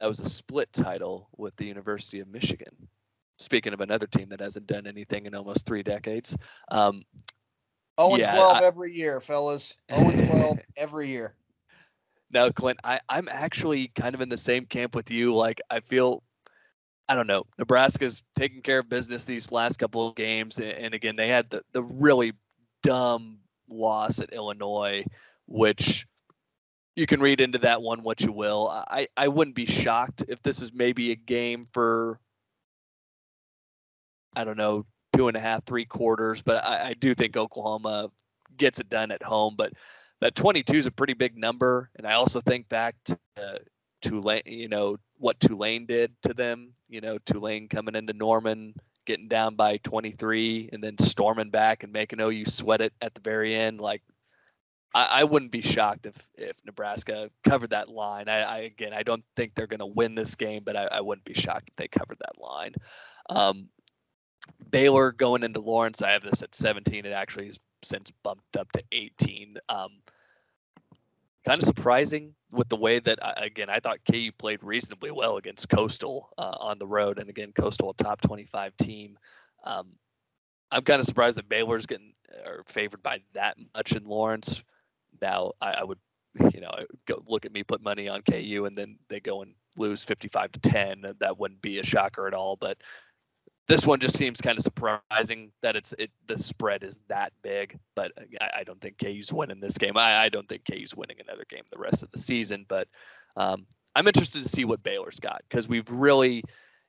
That was a split title with the University of Michigan speaking of another team that hasn't done anything in almost three decades. Um, 0 and yeah, 12 I, every year, fellas. 0 and 12 every year. Now, Clint, I, I'm actually kind of in the same camp with you. Like, I feel, I don't know, Nebraska's taking care of business these last couple of games. And, and again, they had the, the really dumb loss at Illinois, which you can read into that one what you will. I, I wouldn't be shocked if this is maybe a game for I don't know, two and a half, three quarters. But I, I do think Oklahoma gets it done at home. But that 22 is a pretty big number. And I also think back to uh, Tulane, you know, what Tulane did to them. You know, Tulane coming into Norman, getting down by 23, and then storming back and making OU sweat it at the very end. Like, I, I wouldn't be shocked if if Nebraska covered that line. I, I again, I don't think they're going to win this game, but I, I, wouldn't be shocked if they covered that line. Um, Baylor going into Lawrence, I have this at 17. It actually has since bumped up to 18. Um, kind of surprising with the way that again I thought KU played reasonably well against Coastal uh, on the road, and again Coastal a top 25 team. Um, I'm kind of surprised that Baylor's getting or favored by that much in Lawrence. Now I, I would, you know, look at me put money on KU and then they go and lose 55 to 10. That wouldn't be a shocker at all. But this one just seems kind of surprising that it's it the spread is that big. But I, I don't think KU's winning this game. I, I don't think KU's winning another game the rest of the season. But um, I'm interested to see what Baylor's got because we've really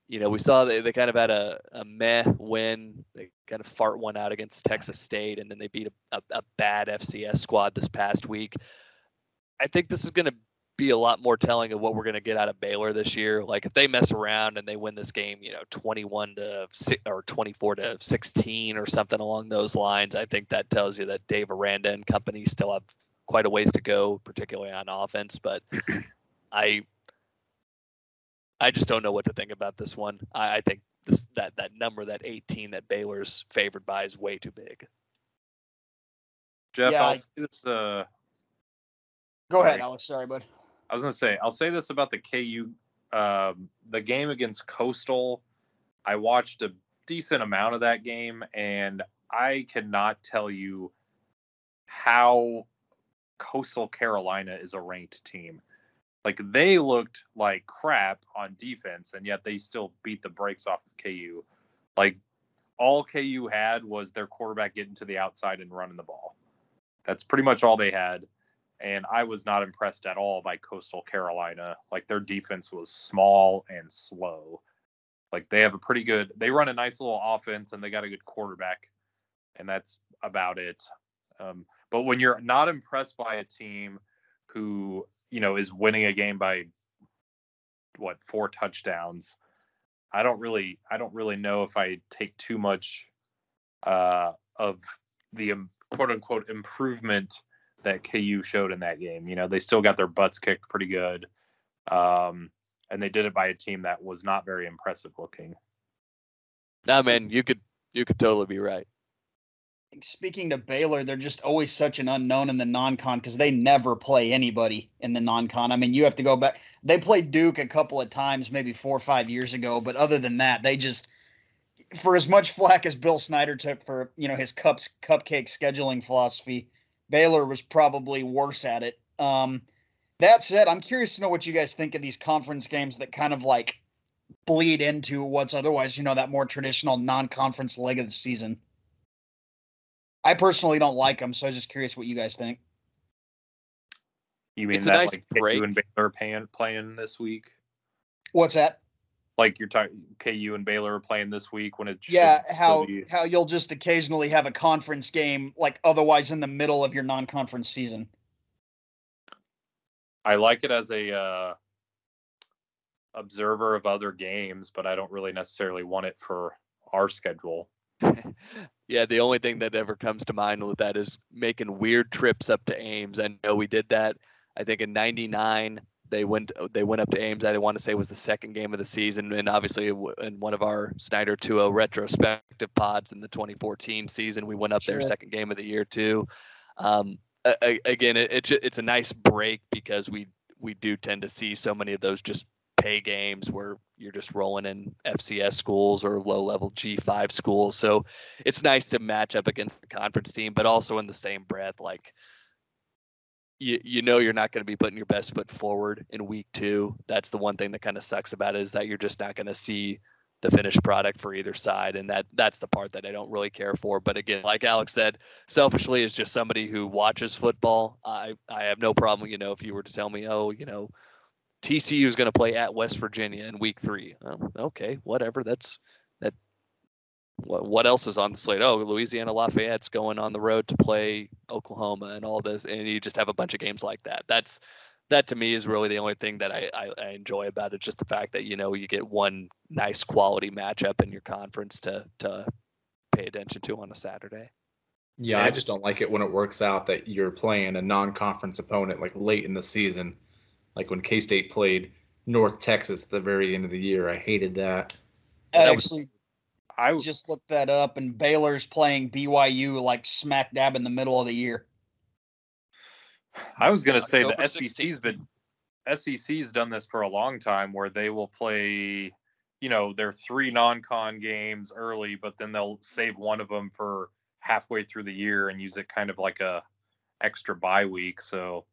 you know, we saw they, they kind of had a, a meh win. They kind of fart one out against Texas State, and then they beat a, a, a bad FCS squad this past week. I think this is going to be a lot more telling of what we're going to get out of Baylor this year. Like if they mess around and they win this game, you know, 21 to six or 24 to 16 or something along those lines, I think that tells you that Dave Aranda and company still have quite a ways to go, particularly on offense. But I I just don't know what to think about this one. I, I think this that that number, that 18 that Baylor's favored by, is way too big. Jeff, yeah, I'll I, this. Uh, go ahead, Alex. Sorry, bud. I was gonna say I'll say this about the KU, um, the game against Coastal. I watched a decent amount of that game, and I cannot tell you how Coastal Carolina is a ranked team. Like they looked like crap on defense, and yet they still beat the brakes off of KU. Like all KU had was their quarterback getting to the outside and running the ball. That's pretty much all they had. And I was not impressed at all by Coastal Carolina. Like their defense was small and slow. Like they have a pretty good, they run a nice little offense and they got a good quarterback, and that's about it. Um, but when you're not impressed by a team who you know is winning a game by what four touchdowns. I don't really i don't really know if i take too much uh, of the um, quote unquote improvement that ku showed in that game. You know they still got their butts kicked pretty good um, and they did it by a team that was not very impressive looking. Nah man you could you could totally be right speaking to Baylor, they're just always such an unknown in the non-con because they never play anybody in the non-con. I mean, you have to go back. They played Duke a couple of times, maybe four or five years ago, but other than that, they just for as much flack as Bill Snyder took for you know his cups cupcake scheduling philosophy, Baylor was probably worse at it. Um, that said, I'm curious to know what you guys think of these conference games that kind of like bleed into what's otherwise you know that more traditional non-conference leg of the season. I personally don't like them, so I was just curious what you guys think. You mean it's that nice like KU and Baylor playing playing this week? What's that? Like you're talking KU and Baylor are playing this week when it yeah how be... how you'll just occasionally have a conference game like otherwise in the middle of your non-conference season. I like it as a uh, observer of other games, but I don't really necessarily want it for our schedule. yeah, the only thing that ever comes to mind with that is making weird trips up to Ames. I know we did that. I think in '99 they went they went up to Ames. I want to say it was the second game of the season, and obviously in one of our Snyder 2 retrospective pods in the 2014 season, we went up sure. there second game of the year too. Um, again, it, it's it's a nice break because we we do tend to see so many of those just pay games where you're just rolling in FCS schools or low level G5 schools. So it's nice to match up against the conference team, but also in the same breath, like you, you know you're not going to be putting your best foot forward in week two. That's the one thing that kind of sucks about it is that you're just not going to see the finished product for either side and that that's the part that I don't really care for but again like Alex said selfishly as just somebody who watches football I I have no problem you know if you were to tell me oh you know TCU is going to play at West Virginia in Week Three. Oh, okay, whatever. That's that. What, what else is on the slate? Oh, Louisiana Lafayette's going on the road to play Oklahoma and all this, and you just have a bunch of games like that. That's that to me is really the only thing that I, I, I enjoy about it. Just the fact that you know you get one nice quality matchup in your conference to to pay attention to on a Saturday. Yeah, I just don't like it when it works out that you're playing a non-conference opponent like late in the season like when K State played North Texas at the very end of the year. I hated that. I actually I just looked that up, and Baylor's playing BYU like smack dab in the middle of the year. I was going to say the SEC's been SEC's done this for a long time, where they will play you know, their three non-con games early, but then they'll save one of them for halfway through the year and use it kind of like a extra bye week. So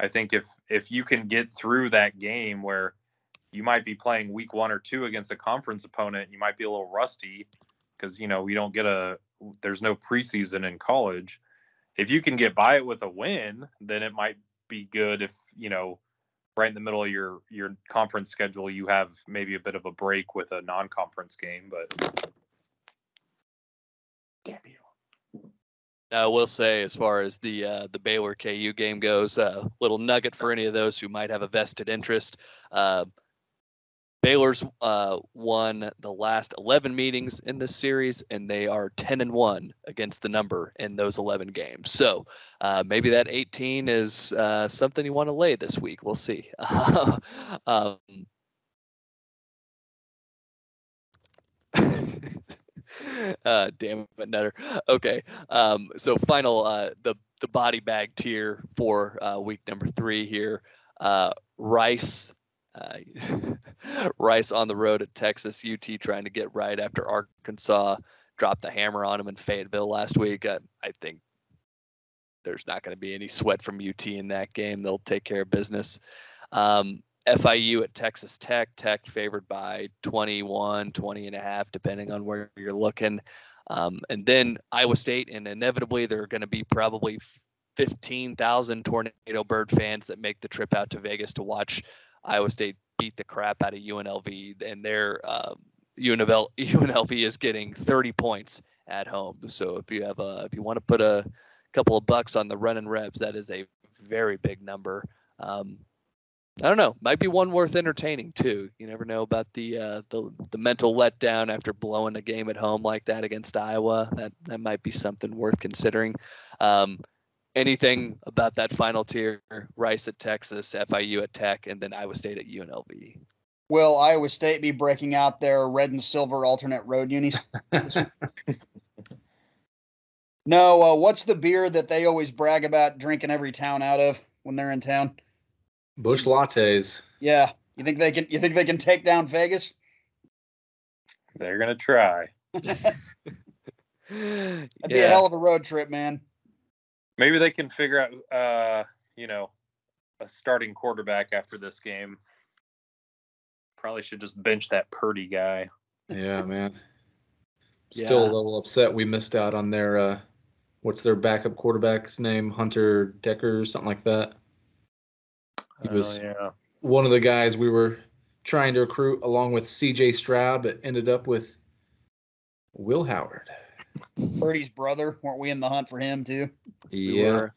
I think if if you can get through that game where you might be playing week one or two against a conference opponent, you might be a little rusty because you know we don't get a there's no preseason in college. If you can get by it with a win, then it might be good if you know right in the middle of your your conference schedule you have maybe a bit of a break with a non-conference game, but damn you. I will say, as far as the uh, the Baylor KU game goes, a uh, little nugget for any of those who might have a vested interest. Uh, Baylor's uh, won the last 11 meetings in this series, and they are 10 and 1 against the number in those 11 games. So uh, maybe that 18 is uh, something you want to lay this week. We'll see. um, uh, damn it, Nutter. Okay. Um, so final, uh, the the body bag tier for uh, week number three here. Uh, Rice uh, Rice on the road at Texas, UT trying to get right after Arkansas dropped the hammer on him in Fayetteville last week. I, I think there's not going to be any sweat from UT in that game. They'll take care of business. Um, FIU at Texas Tech, Tech favored by 21, 20 and a half, depending on where you're looking. Um, and then Iowa State, and inevitably there are going to be probably 15,000 Tornado Bird fans that make the trip out to Vegas to watch Iowa State beat the crap out of UNLV, and their um, UNLV, is getting 30 points at home. So if you have a if you want to put a couple of bucks on the running reps, that is a very big number. Um, I don't know. Might be one worth entertaining too. You never know about the uh, the the mental letdown after blowing a game at home like that against Iowa. That that might be something worth considering. Um, anything about that final tier? Rice at Texas, FIU at Tech, and then Iowa State at UNLV. Will Iowa State be breaking out their red and silver alternate road unis? no. Uh, what's the beer that they always brag about drinking every town out of when they're in town? Busch lattes. Yeah. You think they can? You think they can take down Vegas? They're gonna try. That'd yeah. be a hell of a road trip, man. Maybe they can figure out, uh, you know, a starting quarterback after this game. Probably should just bench that Purdy guy. Yeah, man. Still yeah. a little upset we missed out on their uh, what's their backup quarterback's name? Hunter Decker something like that. He oh, was yeah. one of the guys we were trying to recruit along with CJ Stroud, but ended up with Will Howard. Purdy's brother. Weren't we in the hunt for him too? Yeah.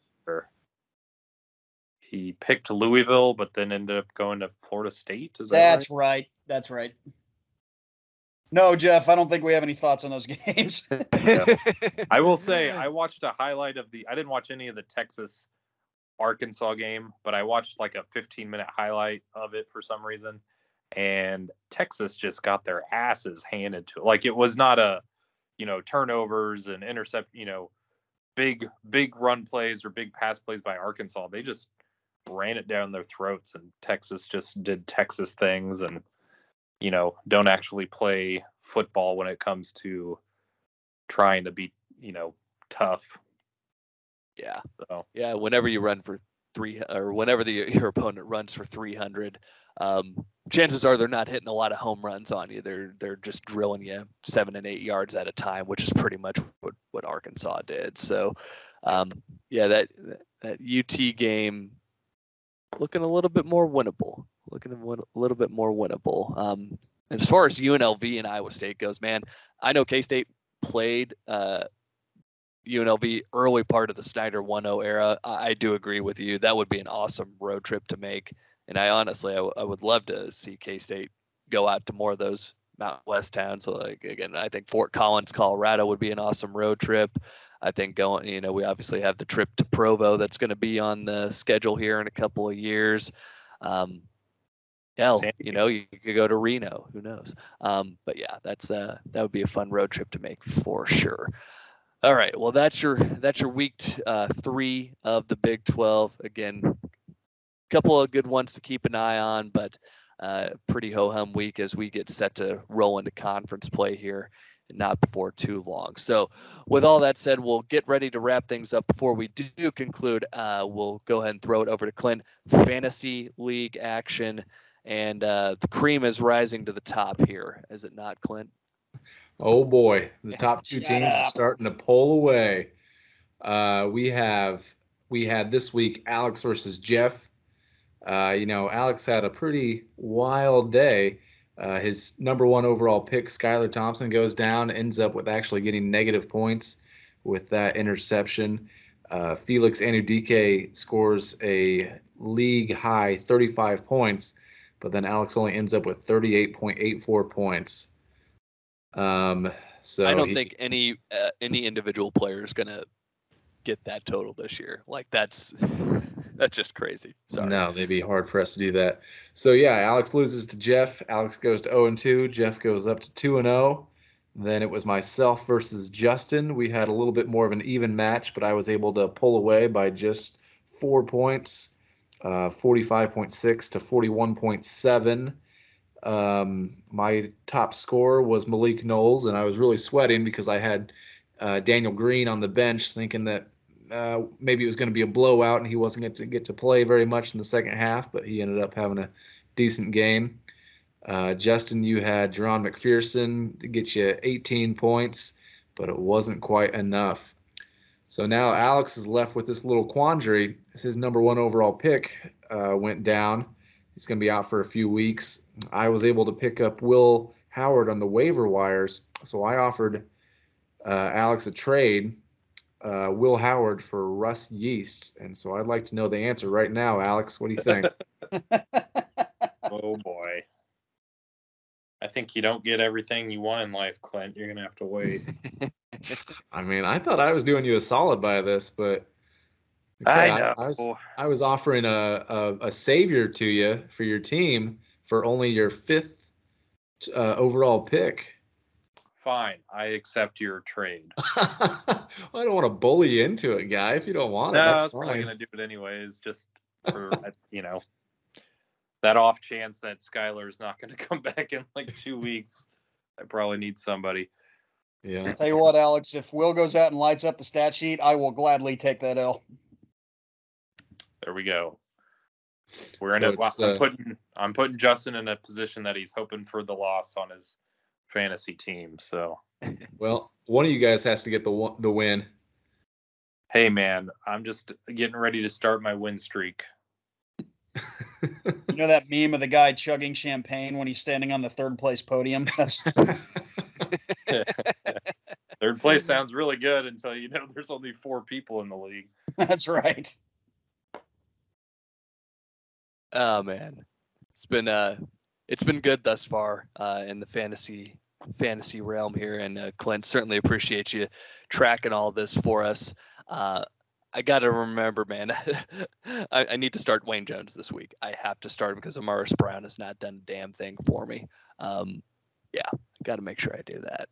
He picked Louisville, but then ended up going to Florida State. Is that That's right? right. That's right. No, Jeff, I don't think we have any thoughts on those games. yeah. I will say I watched a highlight of the I didn't watch any of the Texas Arkansas game, but I watched like a 15 minute highlight of it for some reason. And Texas just got their asses handed to it. Like it was not a you know, turnovers and intercept, you know, big big run plays or big pass plays by Arkansas. They just ran it down their throats and Texas just did Texas things and you know, don't actually play football when it comes to trying to be, you know, tough. Yeah. So. Yeah, whenever you run for 3 or whenever the your opponent runs for 300, um, chances are they're not hitting a lot of home runs on you. They're they're just drilling you seven and eight yards at a time, which is pretty much what, what Arkansas did. So, um, yeah, that that UT game looking a little bit more winnable. Looking a little bit more winnable. Um, and as far as UNLV and Iowa State goes, man, I know K State played uh, UNLV early part of the Snyder 1-0 era. I, I do agree with you. That would be an awesome road trip to make. And I honestly, I, w- I would love to see K State go out to more of those Mountain West towns. So, like again, I think Fort Collins, Colorado, would be an awesome road trip. I think going, you know, we obviously have the trip to Provo that's going to be on the schedule here in a couple of years. Um, hell, you know, you, you could go to Reno. Who knows? Um, but yeah, that's uh, that would be a fun road trip to make for sure. All right, well that's your that's your week uh, three of the Big Twelve. Again, a couple of good ones to keep an eye on, but uh, pretty ho hum week as we get set to roll into conference play here not before too long. So, with all that said, we'll get ready to wrap things up. Before we do conclude, uh, we'll go ahead and throw it over to Clint. Fantasy League action, and uh, the cream is rising to the top here, is it not, Clint? Oh boy, the top two teams are starting to pull away. Uh, we have we had this week Alex versus Jeff. Uh, you know, Alex had a pretty wild day. Uh, his number one overall pick, Skylar Thompson, goes down, ends up with actually getting negative points with that interception. Uh, Felix Anudike scores a league high 35 points, but then Alex only ends up with 38.84 points. Um, so I don't he, think any uh, any individual player is gonna get that total this year. Like that's that's just crazy. Sorry. No, they'd be hard pressed to do that. So yeah, Alex loses to Jeff. Alex goes to 0 and 2. Jeff goes up to 2 and 0. Then it was myself versus Justin. We had a little bit more of an even match, but I was able to pull away by just four points, uh, 45.6 to 41.7. Um, my top scorer was Malik Knowles, and I was really sweating because I had uh, Daniel Green on the bench, thinking that uh, maybe it was going to be a blowout and he wasn't going to get to play very much in the second half, but he ended up having a decent game. Uh, Justin, you had Jahron McPherson to get you 18 points, but it wasn't quite enough. So now Alex is left with this little quandary. His number one overall pick uh, went down. He's going to be out for a few weeks. I was able to pick up Will Howard on the waiver wires, so I offered uh, Alex a trade uh, Will Howard for Russ Yeast. And so I'd like to know the answer right now, Alex. What do you think? oh, boy. I think you don't get everything you want in life, Clint. You're going to have to wait. I mean, I thought I was doing you a solid by this, but. I, know. I, I, was, I was offering a, a, a, savior to you for your team for only your fifth uh, overall pick fine. I accept your trade. well, I don't want to bully you into it, guy. If you don't want no, it, that's fine. I was probably going to do it anyways, just for you know that off chance that Skylar is not going to come back in like two weeks. I probably need somebody. Yeah. Tell you what, Alex, if Will goes out and lights up the stat sheet, I will gladly take that L. There we go. We're so in a. I'm uh, putting I'm putting Justin in a position that he's hoping for the loss on his fantasy team. So, well, one of you guys has to get the the win. Hey man, I'm just getting ready to start my win streak. you know that meme of the guy chugging champagne when he's standing on the third place podium? third place sounds really good until you know there's only four people in the league. That's right. Oh man, it's been uh, it's been good thus far uh, in the fantasy fantasy realm here. And uh, Clint, certainly appreciate you tracking all this for us. Uh, I got to remember, man, I, I, need to start Wayne Jones this week. I have to start him because Amaris Brown has not done a damn thing for me. Um, yeah, got to make sure I do that.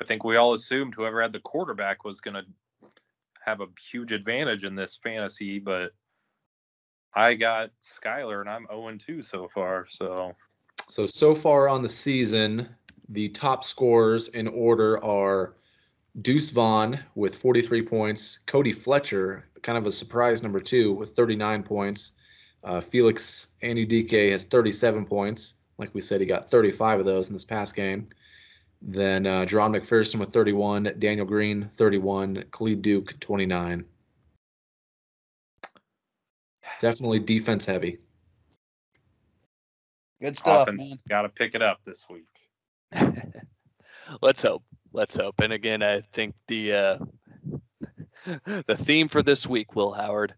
I think we all assumed whoever had the quarterback was to have a huge advantage in this fantasy, but I got Skylar and I'm 0 2 so far. So so, so far on the season, the top scorers in order are Deuce Vaughn with 43 points, Cody Fletcher, kind of a surprise number two, with 39 points. Uh, Felix Anudike has 37 points. Like we said, he got 35 of those in this past game. Then uh, Jahron McPherson with 31, Daniel Green 31, Khalid Duke 29. Definitely defense heavy. Good stuff, man. Got to pick it up this week. Let's hope. Let's hope. And again, I think the uh, the theme for this week, Will Howard,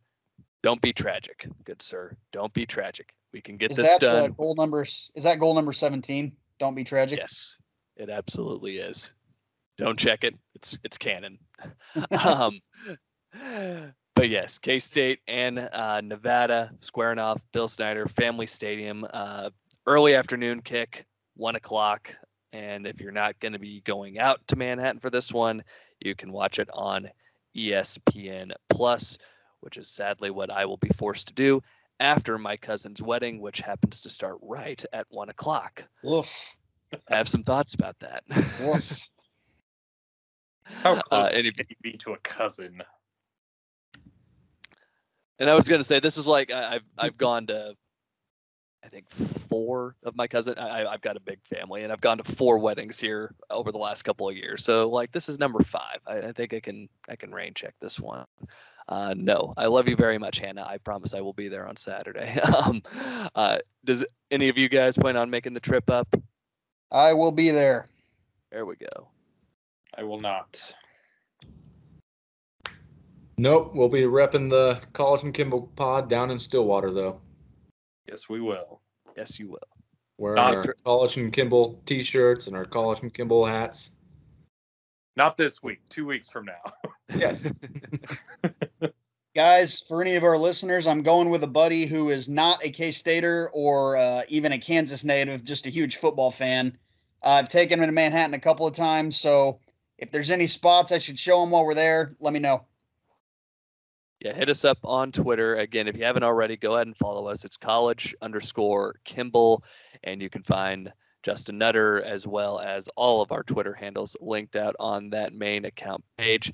don't be tragic, good sir. Don't be tragic. We can get is this that, done. Uh, goal numbers is that goal number seventeen? Don't be tragic. Yes, it absolutely is. Don't check it. It's it's canon. um, but yes, K State and uh, Nevada squaring off. Bill Snyder Family Stadium. Uh, early afternoon kick, one o'clock. And if you're not going to be going out to Manhattan for this one, you can watch it on ESPN Plus, which is sadly what I will be forced to do after my cousin's wedding, which happens to start right at one o'clock. Woof. I have some thoughts about that. Woof. How close Uh, can any- you be to a cousin? And I was gonna say this is like I, I've I've gone to I think four of my cousin. I, I've got a big family, and I've gone to four weddings here over the last couple of years. So like this is number five. I, I think I can I can rain check this one. Uh, no, I love you very much, Hannah. I promise I will be there on Saturday. um, uh, does any of you guys plan on making the trip up? I will be there. There we go. I will not. Nope, we'll be repping the College and Kimball pod down in Stillwater though. Yes, we will. Yes, you will. Wearing Not our tr- College and Kimball t-shirts and our College and Kimball hats. Not this week. Two weeks from now. Yes. Guys, for any of our listeners, I'm going with a buddy who is not a K Stater or uh, even a Kansas native, just a huge football fan. Uh, I've taken him to Manhattan a couple of times, so if there's any spots I should show him while we're there, let me know. Yeah, hit us up on Twitter. Again, if you haven't already, go ahead and follow us. It's college underscore Kimball, and you can find Justin Nutter as well as all of our Twitter handles linked out on that main account page.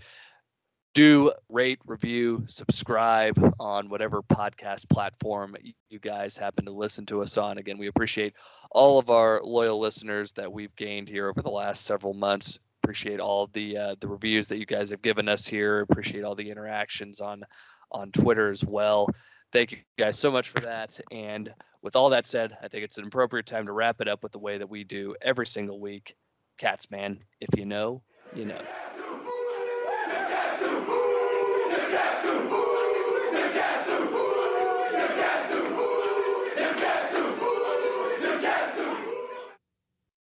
Do rate, review, subscribe on whatever podcast platform you guys happen to listen to us on. Again, we appreciate all of our loyal listeners that we've gained here over the last several months. Appreciate all the uh, the reviews that you guys have given us here. Appreciate all the interactions on on Twitter as well. Thank you guys so much for that. And with all that said, I think it's an appropriate time to wrap it up with the way that we do every single week. Cats, man, if you know, you know.